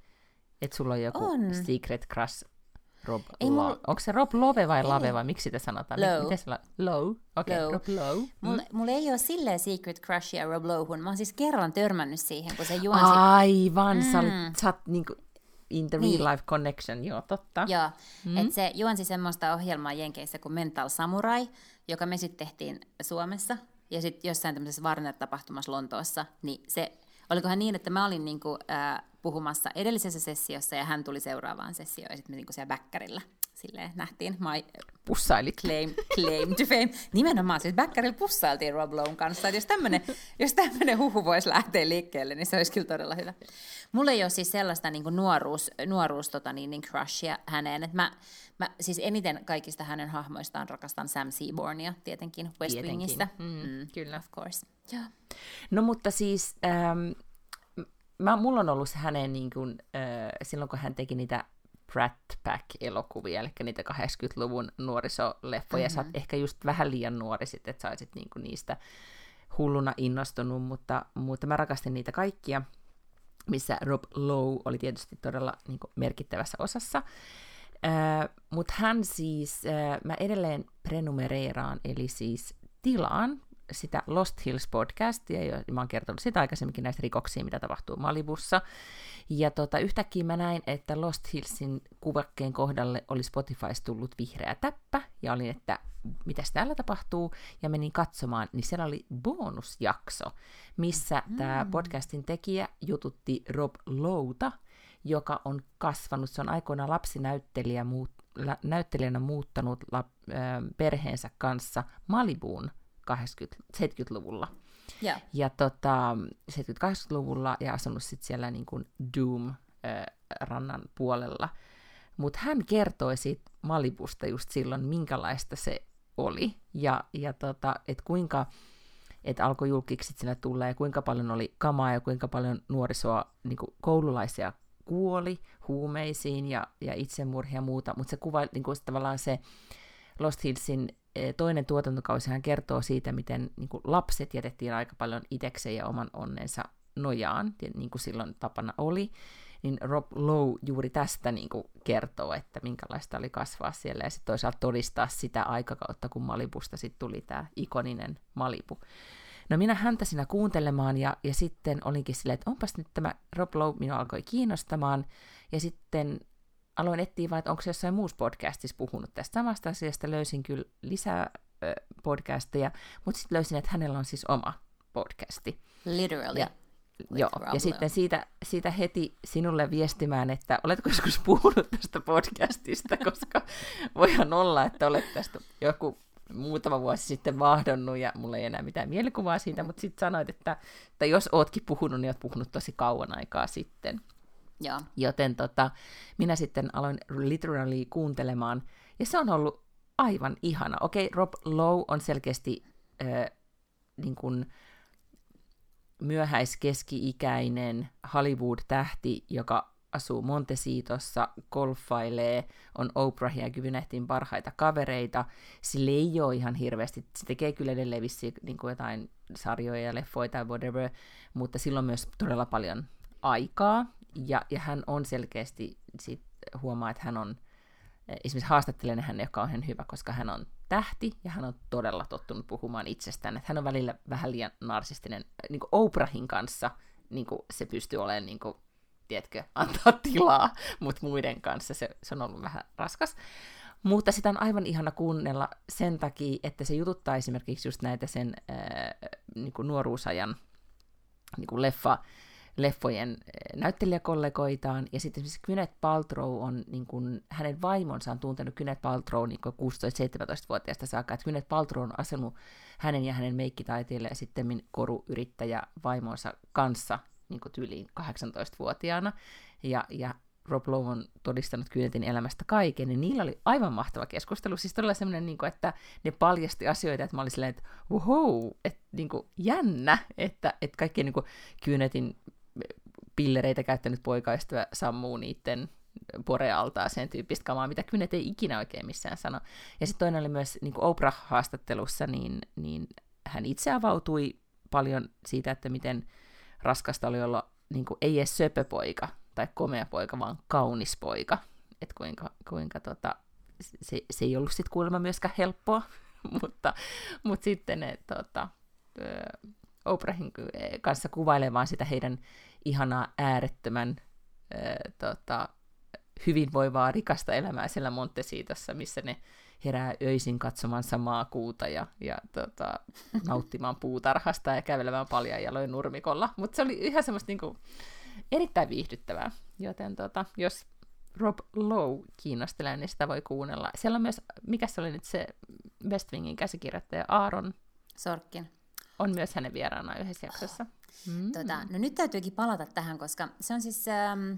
että sulla on joku on. secret crush Rob Ei, Lo- mul... Onko se Rob Love vai Lave vai miksi sitä sanotaan? Low. Miten se la- Low? Okei, okay, Rob Low. Mulla, mm. mulla ei ole silleen secret crushia Rob Lowhun. Mä oon siis kerran törmännyt siihen, kun se juonsi... Aivan, mm. sä olit, sä oot niinku in the niin. real life connection, joo, totta. Joo, mm. että se juonsi semmoista ohjelmaa Jenkeissä kuin Mental Samurai, joka me sitten tehtiin Suomessa, ja sitten jossain tämmöisessä Warner-tapahtumassa Lontoossa, niin se, olikohan niin, että mä olin niinku, äh, puhumassa edellisessä sessiossa, ja hän tuli seuraavaan sessioon, ja sitten me niinku siellä bäkkärillä silleen nähtiin. My Pussailit. Claim, claim to fame. Nimenomaan, siis Bäkkärillä pussailtiin Rob Lowen kanssa. Että jos tämmöinen jos tämmönen huhu voisi lähteä liikkeelle, niin se olisi kyllä todella hyvä. Mulla ei ole siis sellaista niin nuoruus, nuoruus tota, niin, niin crushia häneen. Että mä, mä, siis eniten kaikista hänen hahmoistaan rakastan Sam Seabornia tietenkin West Wingistä. Mm, mm. Kyllä. Of course. Ja. No mutta siis... Ähm, mä, mulla on ollut se hänen, niin kuin, äh, silloin kun hän teki niitä Brat Pack-elokuvia, eli niitä 80-luvun nuorisoleffoja. Mm-hmm. Sä oot mhm. ehkä just vähän liian nuori sit, että sä niinku niistä hulluna innostunut, mutta, mutta mä rakastin niitä kaikkia, missä Rob Lowe oli tietysti todella niinku merkittävässä osassa. Äh, mutta hän siis, äh, mä edelleen prenumereeraan, eli siis tilaan sitä Lost Hills podcastia, ja mä oon kertonut sitä aikaisemminkin näistä rikoksia, mitä tapahtuu Malibussa. Ja tota, yhtäkkiä mä näin, että Lost Hillsin kuvakkeen kohdalle oli Spotifys tullut vihreä täppä, ja olin, että mitäs täällä tapahtuu, ja menin katsomaan, niin siellä oli bonusjakso, missä mm. tämä podcastin tekijä jututti Rob Louta, joka on kasvanut, se on aikoinaan lapsinäyttelijä, muut, lä, näyttelijänä muuttanut perheensä kanssa Malibuun 80, 70-luvulla. Yeah. Ja tota, 70-80-luvulla ja asunut sitten siellä niin kuin Doom-rannan puolella. Mutta hän kertoi siitä Malibusta just silloin, minkälaista se oli. Ja, ja tota, että kuinka että alkoi julkiksi sinne tulla ja kuinka paljon oli kamaa ja kuinka paljon nuorisoa, niin kuin koululaisia kuoli huumeisiin ja, ja itsemurhia ja muuta, mutta se kuva, niin kuin tavallaan se Lost Hillsin E, toinen tuotantokausi hän kertoo siitä, miten niin kuin lapset jätettiin aika paljon itekseen ja oman onnensa nojaan, niin kuin silloin tapana oli, niin Rob Lowe juuri tästä niin kuin kertoo, että minkälaista oli kasvaa siellä ja sitten toisaalta todistaa sitä aikakautta, kun Malibusta sitten tuli tämä ikoninen Malibu. No minä häntä siinä kuuntelemaan ja, ja sitten olinkin silleen, että onpas nyt tämä Rob Lowe minua alkoi kiinnostamaan ja sitten aloin etsiä vaan, että onko se jossain muussa podcastissa puhunut tästä samasta asiasta. Löysin kyllä lisää ö, podcasteja, mutta sitten löysin, että hänellä on siis oma podcasti. Literally. Ja, joo, ja sitten siitä, siitä heti sinulle viestimään, että oletko joskus puhunut tästä podcastista, koska voihan olla, että olet tästä joku muutama vuosi sitten vahdonnut ja mulla ei enää mitään mielikuvaa siitä, mutta sitten sanoit, että, että jos ootkin puhunut, niin oot puhunut tosi kauan aikaa sitten. Ja. Joten tota, minä sitten aloin literally kuuntelemaan, ja se on ollut aivan ihana. Okei, Rob Lowe on selkeästi äh, niin kuin myöhäiskeski-ikäinen Hollywood-tähti, joka asuu Montecitossa, golfailee, on Oprah ja Kyvynehtin parhaita kavereita. Sille ei ole ihan hirveästi, se tekee kyllä edelleen vissiin niin kuin jotain sarjoja ja leffoja tai whatever, mutta silloin myös todella paljon aikaa, ja, ja hän on selkeästi, sit huomaa, että hän on, esimerkiksi haastattelen hän, on ihan hyvä, koska hän on tähti, ja hän on todella tottunut puhumaan itsestään, että hän on välillä vähän liian narsistinen, niin kuin Oprahin kanssa niin kuin se pystyy olemaan niin kuin tiedätkö, antaa tilaa, mutta muiden kanssa se, se on ollut vähän raskas. Mutta sitä on aivan ihana kuunnella sen takia, että se jututtaa esimerkiksi just näitä sen ää, niin kuin nuoruusajan niin kuin leffa, leffojen näyttelijäkollegoitaan, ja sitten esimerkiksi Gwyneth Paltrow on, niin kuin, hänen vaimonsa on tuntenut Gwyneth Paltrow niin 16-17-vuotiaasta saakka, että Gwyneth Paltrow on asunut hänen ja hänen meikkitaiteille ja sitten koruyrittäjä vaimonsa kanssa niin kuin tyyliin 18-vuotiaana, ja, ja Rob Lowe on todistanut Kynnetin elämästä kaiken, niin niillä oli aivan mahtava keskustelu. Siis todella semmoinen, niin kuin, että ne paljasti asioita, että mä olin silleen, että wow, että niin kuin, jännä, että, että kaikki niin kuin, Kynnetin pillereitä käyttänyt poikaistuja sammuu niiden porealtaa sen tyyppistä kamaa, mitä Kynnet ei ikinä oikein missään sano. Ja sitten toinen oli myös niin Oprah-haastattelussa, niin, niin hän itse avautui paljon siitä, että miten raskasta oli olla niin kuin, ei edes söpöpoika, tai komea poika, vaan kaunis poika. Että kuinka, kuinka tota, se, se ei ollut sitten kuulemma myöskään helppoa, mutta, mutta sitten ne, tota, Oprahin kanssa kuvailemaan sitä heidän ihanaa äärettömän ö, tota, hyvinvoivaa, rikasta elämää siellä Montesiitossa, missä ne herää öisin katsomaan samaa kuuta ja, ja tota, nauttimaan puutarhasta ja kävelemään paljon jaloin nurmikolla. Mutta se oli ihan semmoista niinku, erittäin viihdyttävää, joten tota, jos Rob Lowe kiinnostelee, niin sitä voi kuunnella. Siellä on myös, mikä se oli nyt se West Wingin käsikirjoittaja Aaron Sorkin. On myös hänen vieraana yhdessä jaksossa. Mm. Tota, no nyt täytyykin palata tähän, koska se on siis... Ähm,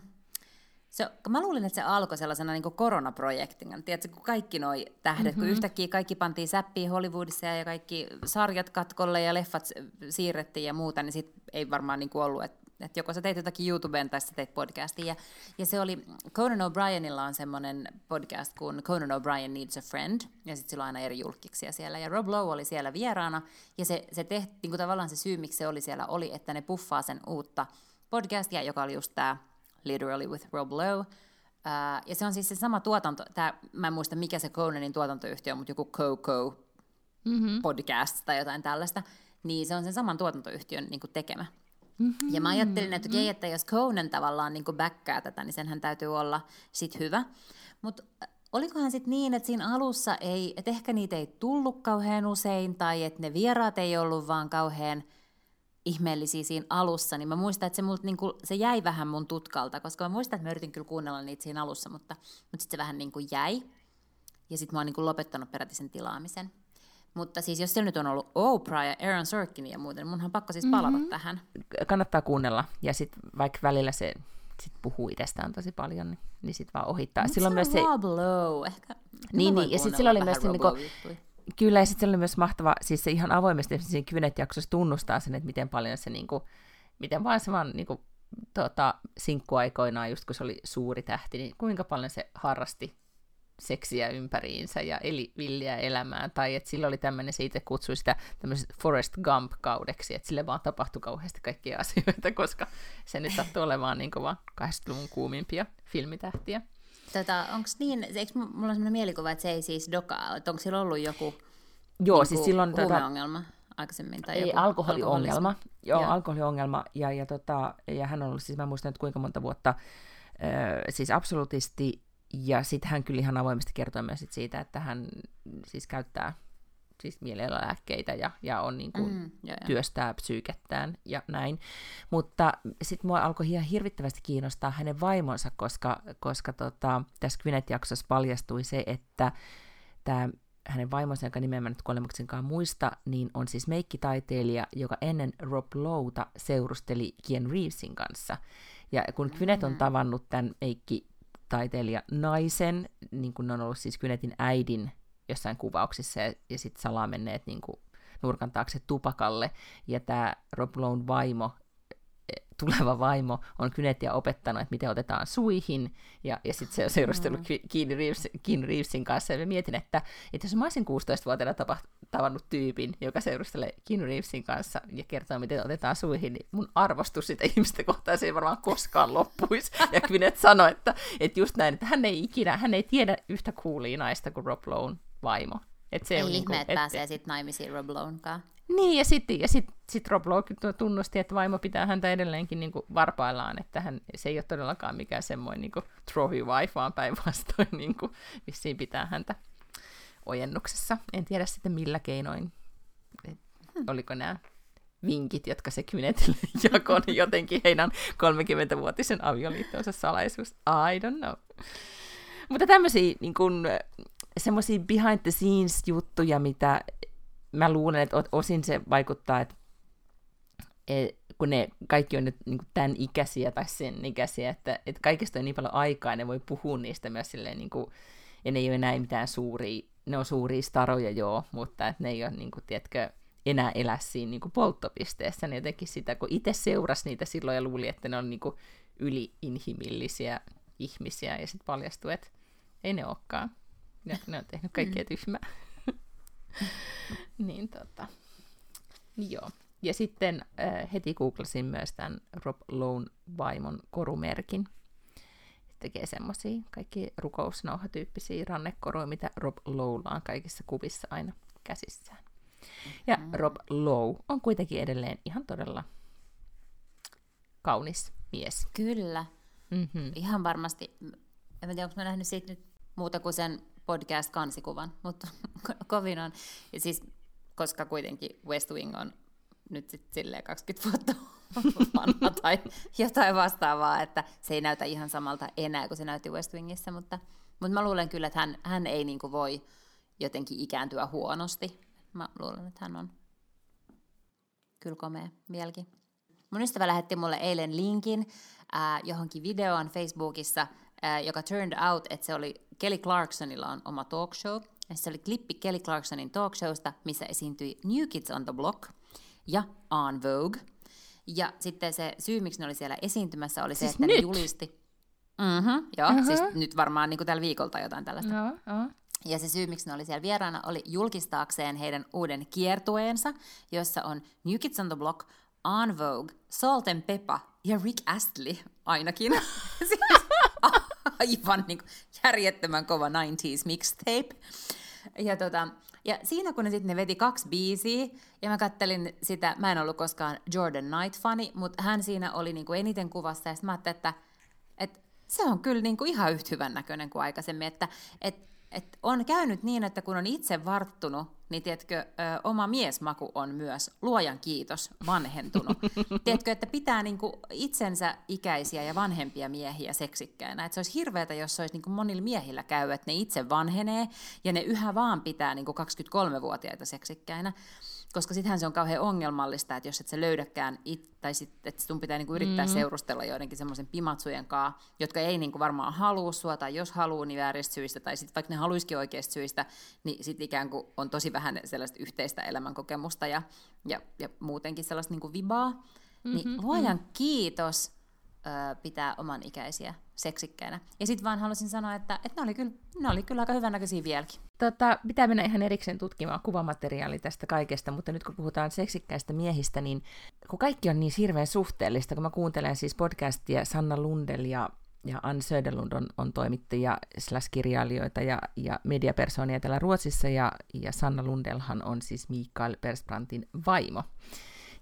se, mä luulin, että se alkoi sellaisena niin koronaprojektina. Tiedätkö, kun kaikki noi tähdet, mm-hmm. kun yhtäkkiä kaikki pantiin säppiin Hollywoodissa ja kaikki sarjat katkolle ja leffat siirrettiin ja muuta, niin sit ei varmaan niin ollut, että että joko sä teit jotakin YouTubeen tai sä teit podcastin. Ja, ja se oli, Conan O'Brienilla on semmoinen podcast kuin Conan O'Brien Needs a Friend, ja sitten sillä on aina eri julkkiksia siellä. Ja Rob Lowe oli siellä vieraana, ja se, se tehti, niin kuin tavallaan se syy, miksi se oli siellä, oli, että ne puffaa sen uutta podcastia, joka oli just tämä Literally with Rob Lowe. Uh, ja se on siis se sama tuotanto, tää, mä en muista mikä se Conanin tuotantoyhtiö on, mutta joku Coco mm-hmm. podcast tai jotain tällaista, niin se on sen saman tuotantoyhtiön niin tekemä. Mm-hmm. Ja mä ajattelin, että okei, että jos Conan tavallaan niin backkää tätä, niin senhän täytyy olla sit hyvä. Mutta äh, olikohan sitten niin, että siinä alussa ei, että ehkä niitä ei tullut kauhean usein, tai että ne vieraat ei ollut vaan kauhean ihmeellisiä siinä alussa, niin mä muistan, että se, mult, niin kuin, se jäi vähän mun tutkalta, koska mä muistan, että mä yritin kyllä kuunnella niitä siinä alussa, mutta, mutta sitten se vähän niin kuin jäi. Ja sitten mä oon niin kuin lopettanut peräti sen tilaamisen. Mutta siis jos siellä nyt on ollut Oprah ja Aaron Sorkin ja muuten, niin munhan pakko siis palata mm-hmm. tähän. Kannattaa kuunnella. Ja sitten vaikka välillä se sit puhuu itsestään tosi paljon, niin, niin sitten vaan ohittaa. Mut silloin se myös se... Rob Lowe. Ehkä... Niin, niin. ja sitten sillä oli myös... Niinku, kyllä, ja sitten oli myös mahtava, siis se ihan avoimesti siinä Kynet-jaksossa tunnustaa sen, että miten paljon se, niinku, miten vaan se vaan niinku, tota, sinkkuaikoinaan, just kun se oli suuri tähti, niin kuinka paljon se harrasti seksiä ympäriinsä ja eli villiä elämää, tai että sillä oli tämmöinen, se itse kutsui sitä Forest Gump-kaudeksi, että sille vaan tapahtui kauheasti kaikkia asioita, koska se nyt sattui olemaan niin vaan 80-luvun kuumimpia filmitähtiä. Tota, onko niin, eikö mulla on sellainen mielikuva, että se ei siis dokaa, että onko sillä ollut joku Joo, niin siis silloin... Tota, ongelma aikaisemmin? Tai ei, joku alkoholiongelma. Joo, Joo, alkoholiongelma. Ja, ja, tota, ja hän on ollut, siis mä muistan, että kuinka monta vuotta, äh, siis absoluutisti ja sitten hän kyllä ihan avoimesti kertoi myös sit siitä, että hän siis käyttää siis lääkkeitä ja, ja on niin kuin, mm, ja, ja. työstää psyykettään ja näin. Mutta sitten mua alkoi ihan hirvittävästi kiinnostaa hänen vaimonsa, koska, koska tota, tässä Gwyneth-jaksossa paljastui se, että tämä hänen vaimonsa, jonka nimeä mä nyt kuolemaksenkaan muista, niin on siis meikkitaiteilija, joka ennen Rob Lowta seurusteli Kien Reevesin kanssa. Ja kun Gwyneth on mm. tavannut tämän meikki taiteilija naisen, niin kuin ne on ollut siis Kynetin äidin jossain kuvauksissa ja, ja sitten salaa menneet niin kuin nurkan taakse tupakalle. Ja tämä Rob Lowe vaimo tuleva vaimo on Kynetia opettanut, että miten otetaan suihin, ja, ja sitten se on seurustellut mm. Keanu, Reeves, Keanu Reevesin kanssa, ja mä mietin, että, että jos mä olisin 16-vuotiaana tavannut tyypin, joka seurustelee Keanu Reevesin kanssa ja kertoo, miten otetaan suihin, niin mun arvostus sitä ihmistä kohtaan se ei varmaan koskaan loppuisi. Ja Kynet sanoi, että, että just näin, että hän ei ikinä, hän ei tiedä yhtä kuulia naista kuin Rob Lowe vaimo. Et se ei on ihme, niinku, että pääsee sitten naimisiin Rob Lowenkaan. Niin, ja sitten ja sit, sit Rob Lowe tunnusti, että vaimo pitää häntä edelleenkin niin kuin varpaillaan, että hän, se ei ole todellakaan mikään semmoinen niin trophy wife, vaan päinvastoin niin vissiin pitää häntä ojennuksessa. En tiedä sitten millä keinoin, hmm. oliko nämä vinkit, jotka se Kynetille jakoi jotenkin heidän 30-vuotisen avioliittonsa salaisuus. I don't know. Mutta tämmöisiä niin semmoisia behind the scenes juttuja, mitä mä luulen, että osin se vaikuttaa, että et, kun ne kaikki on nyt niin kuin tämän ikäisiä tai sen ikäisiä, että, että kaikesta on niin paljon aikaa, ne voi puhua niistä myös silleen, niin kuin, ja ne ei ole enää mitään suuria, ne on suuria staroja joo, mutta että ne ei ole, niin kuin, tiedätkö, enää elä siinä niin kuin polttopisteessä, niin jotenkin sitä, kun itse seurasi niitä silloin ja luuli, että ne on niin kuin yliinhimillisiä ihmisiä, ja sitten paljastui, että ei ne olekaan. Ne, ne on tehnyt kaikkea mm. niin tota, niin joo. Ja sitten äh, heti googlasin myös tämän Rob Lone vaimon korumerkin. Tekee semmoisia kaikki rukousnauhatyyppisiä rannekoruja, mitä Rob Lowlla on kaikissa kuvissa aina käsissään. Ja mm. Rob Lowe on kuitenkin edelleen ihan todella kaunis mies. Kyllä. Mm-hmm. Ihan varmasti. En tiedä, onko mä nähnyt siitä nyt muuta kuin sen podcast-kansikuvan, mutta kovin on. Ja siis, koska kuitenkin West Wing on nyt sitten silleen 20 vuotta vanha tai jotain vastaavaa, että se ei näytä ihan samalta enää kuin se näytti West Wingissä, mutta, mutta mä luulen kyllä, että hän, hän ei niin voi jotenkin ikääntyä huonosti. Mä luulen, että hän on kyllä komea vieläkin. Mun ystävä lähetti mulle eilen linkin äh, johonkin videoon Facebookissa, äh, joka turned out, että se oli Kelly Clarksonilla on oma talk show. Ja se oli klippi Kelly Clarksonin talk showsta, missä esiintyi New Kids on the Block ja On Vogue. Ja sitten se syy, miksi ne oli siellä esiintymässä, oli siis se, että nyt? ne julisti... Mm-hmm, joo, uh-huh. siis nyt varmaan niin kuin tällä viikolta jotain tällaista. No, uh. Ja se syy, miksi ne oli siellä vieraana, oli julkistaakseen heidän uuden kiertueensa, jossa on New Kids on the Block, On Vogue, Salt and Peppa ja Rick Astley ainakin. siis aivan niin kuin järjettömän kova 90s mixtape. Ja, tota, ja siinä kun ne sitten ne veti kaksi biisiä, ja mä kattelin sitä, mä en ollut koskaan Jordan Knight-fani, mutta hän siinä oli niin kuin eniten kuvassa, ja sitten mä ajattelin, että, että se on kyllä niin kuin ihan yhtä hyvän näköinen kuin aikaisemmin, että, että et on käynyt niin, että kun on itse varttunut, niin tiedätkö, oma miesmaku on myös, luojan kiitos, vanhentunut. tiedätkö, että pitää niinku itsensä ikäisiä ja vanhempia miehiä seksikkäinä. Että se olisi hirveätä, jos se olisi niinku monilla miehillä käy, että ne itse vanhenee ja ne yhä vaan pitää niinku 23-vuotiaita seksikkäinä koska sittenhän se on kauhean ongelmallista, että jos et sä löydäkään, it, tai sit, että sun pitää niinku yrittää mm. seurustella joidenkin semmoisen pimatsujen kanssa, jotka ei niinku varmaan halua sua, tai jos haluaa, niin vääristä syistä, tai sitten vaikka ne haluisikin oikeista syistä, niin sitten ikään kuin on tosi vähän sellaista yhteistä elämänkokemusta ja, ja, ja muutenkin sellaista niinku vibaa. Niin mm-hmm, niin luojan mm. kiitos, pitää oman ikäisiä seksikkäinä. Ja sitten vaan halusin sanoa, että, että ne, oli kyllä, ne oli kyllä aika hyvännäköisiä vieläkin. Tota, pitää mennä ihan erikseen tutkimaan kuvamateriaali tästä kaikesta, mutta nyt kun puhutaan seksikkäistä miehistä, niin kun kaikki on niin hirveän suhteellista, kun mä kuuntelen siis podcastia Sanna Lundel ja ja Ann Söderlund on, on toimittajia slash kirjailijoita ja, ja mediapersonia täällä Ruotsissa, ja, ja Sanna Lundelhan on siis Mikael Persbrantin vaimo.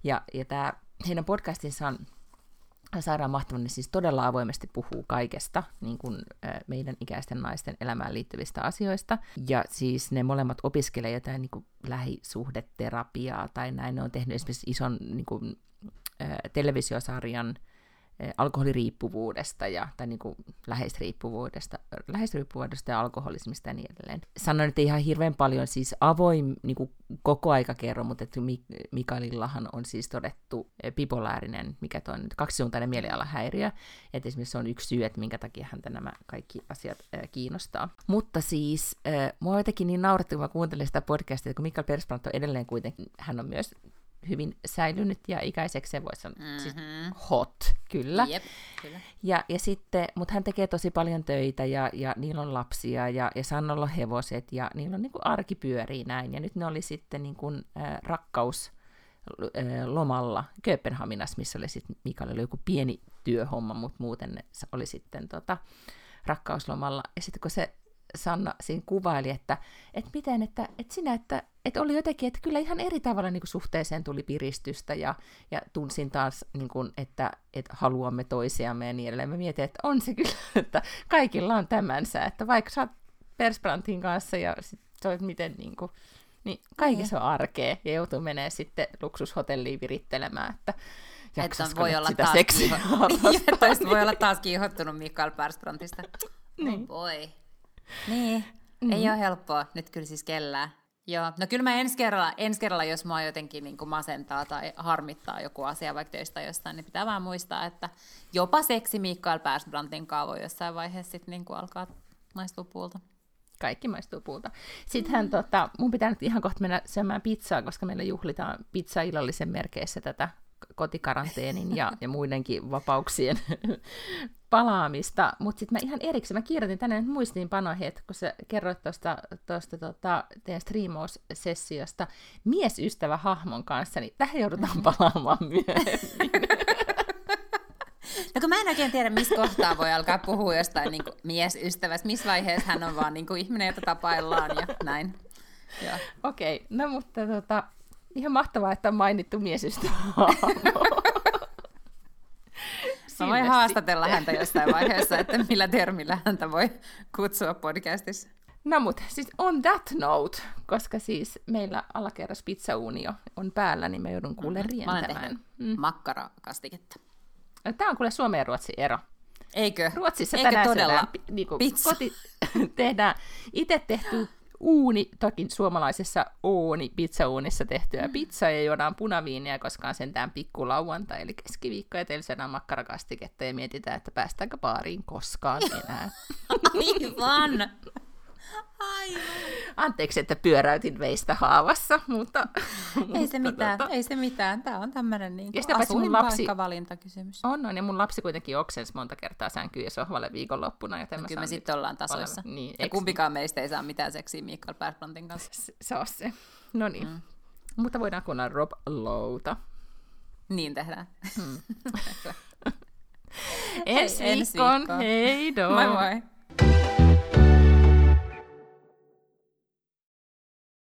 Ja, ja tämä heidän podcastinsa on sairaan mahtavan, niin siis todella avoimesti puhuu kaikesta niin kuin, meidän ikäisten naisten elämään liittyvistä asioista. Ja siis ne molemmat opiskelee jotain niin kuin lähisuhdeterapiaa tai näin. Ne on tehnyt esimerkiksi ison niin kuin, televisiosarjan alkoholiriippuvuudesta ja, tai niin kuin läheisriippuvuudesta, läheisriippuvuudesta ja alkoholismista ja niin edelleen. Sanoin, että ihan hirveän paljon siis avoin niin kuin koko aika kerro, mutta että Mikaelillahan on siis todettu eh, bipolaarinen, mikä on nyt kaksisuuntainen mielialahäiriö, että esimerkiksi se on yksi syy, että minkä takia häntä nämä kaikki asiat äh, kiinnostaa. Mutta siis äh, mua jotenkin niin nauratti, kun mä kuuntelin sitä podcastia, kun Mikael Persbrandt on edelleen kuitenkin, hän on myös hyvin säilynyt ja ikäiseksi se voisi sanoa, mm-hmm. siis hot, kyllä. Jep, kyllä. Ja, ja sitten, mutta hän tekee tosi paljon töitä ja, ja niillä on lapsia ja, ja Sannolla on hevoset ja niillä on niin kuin arki pyörii näin. Ja nyt ne oli sitten niin kuin, äh, rakkaus äh, lomalla Kööpenhaminassa, missä oli sitten, Mikael oli joku pieni työhomma, mutta muuten se oli sitten tota, rakkauslomalla. Ja sitten kun se Sanna siinä kuvaili, että, että miten, että, että sinä, että, että oli jotenkin, että kyllä ihan eri tavalla niin kuin suhteeseen tuli piristystä ja, ja tunsin taas, niin kuin, että, että haluamme toisiamme ja niin edelleen. Mä mietin, että on se kyllä, että kaikilla on tämänsä, että vaikka sä oot Persprantin kanssa ja sit miten niin kuin, niin kaikessa on arkea ja joutuu menee sitten luksushotelliin virittelemään, että että voi olla sitä taas seksiä kiiho- voi olla taas kiihottunut Mikael Persbranttista. niin. Oh boy. Niin, mm-hmm. ei ole helppoa nyt kyllä siis kellään. Joo, no kyllä mä ensi kerralla, ensi kerralla jos mua jotenkin niin kuin masentaa tai harmittaa joku asia vaikka töistä jostain, niin pitää vaan muistaa, että jopa seksi Mikael Persbrandtin kaavo jossain vaiheessa sitten niin kuin alkaa maistua puulta. Kaikki maistuu puulta. Sittenhän mm. tota, mun pitää nyt ihan kohta mennä syömään pizzaa, koska meillä juhlitaan pizza-illallisen merkeissä tätä kotikaranteenin ja, ja muidenkin vapauksien palaamista. Mutta sitten mä ihan erikseen, mä kirjoitin tänne muistiinpanoihin, että kun sä kerroit tuosta tota, teidän striimaussessiosta miesystävä hahmon kanssa, niin tähän joudutaan palaamaan myöhemmin. No kun mä en oikein tiedä, missä kohtaa voi alkaa puhua jostain niin miesystävästä, missä vaiheessa hän on vaan niin kuin ihminen, jota tapaillaan ja näin. Okei, okay, no mutta tota, Ihan mahtavaa, että on mainittu miesystä. Mä voin haastatella sitten. häntä jossain vaiheessa, että millä termillä häntä voi kutsua podcastissa. No mut, siis on that note, koska siis meillä alakerras pizzaunio on päällä, niin mä joudun kuule mm-hmm. rientämään. Mm. makkarakastiketta. Tämä on kuule Suomen ja Ruotsin ero. Eikö? Ruotsissa Eikö tänään todella? Syödään, niin pizza. koti, tehdään itse tehty uuni, toki suomalaisessa uuni, pizzauunissa tehtyä mm. pizzaa ja juodaan punaviiniä, koska on sentään pikkulauantai, eli keskiviikko, ja teillä syödään makkarakastiketta ja mietitään, että päästäänkö baariin koskaan enää. Aivan! Aivan. Anteeksi, että pyöräytin veistä haavassa, mutta... ei se mitään, tota... ei se mitään. Tämä on tämmöinen niin asuinpaikkavalintakysymys. On, on, ja mun lapsi kuitenkin oksensi monta kertaa sänkyyn ja sohvalle viikonloppuna. Joten no, kyllä me sitten ollaan tasoissa. Olemme. Niin, ja kumpikaan meistä ei saa mitään seksiä Mikael Persbrantin kanssa. Se, se on se. No niin. Mm. Mutta voidaan kuunnella Rob Louta. Niin tehdään. Hmm. ensi viikkoon. Hei, Moi moi.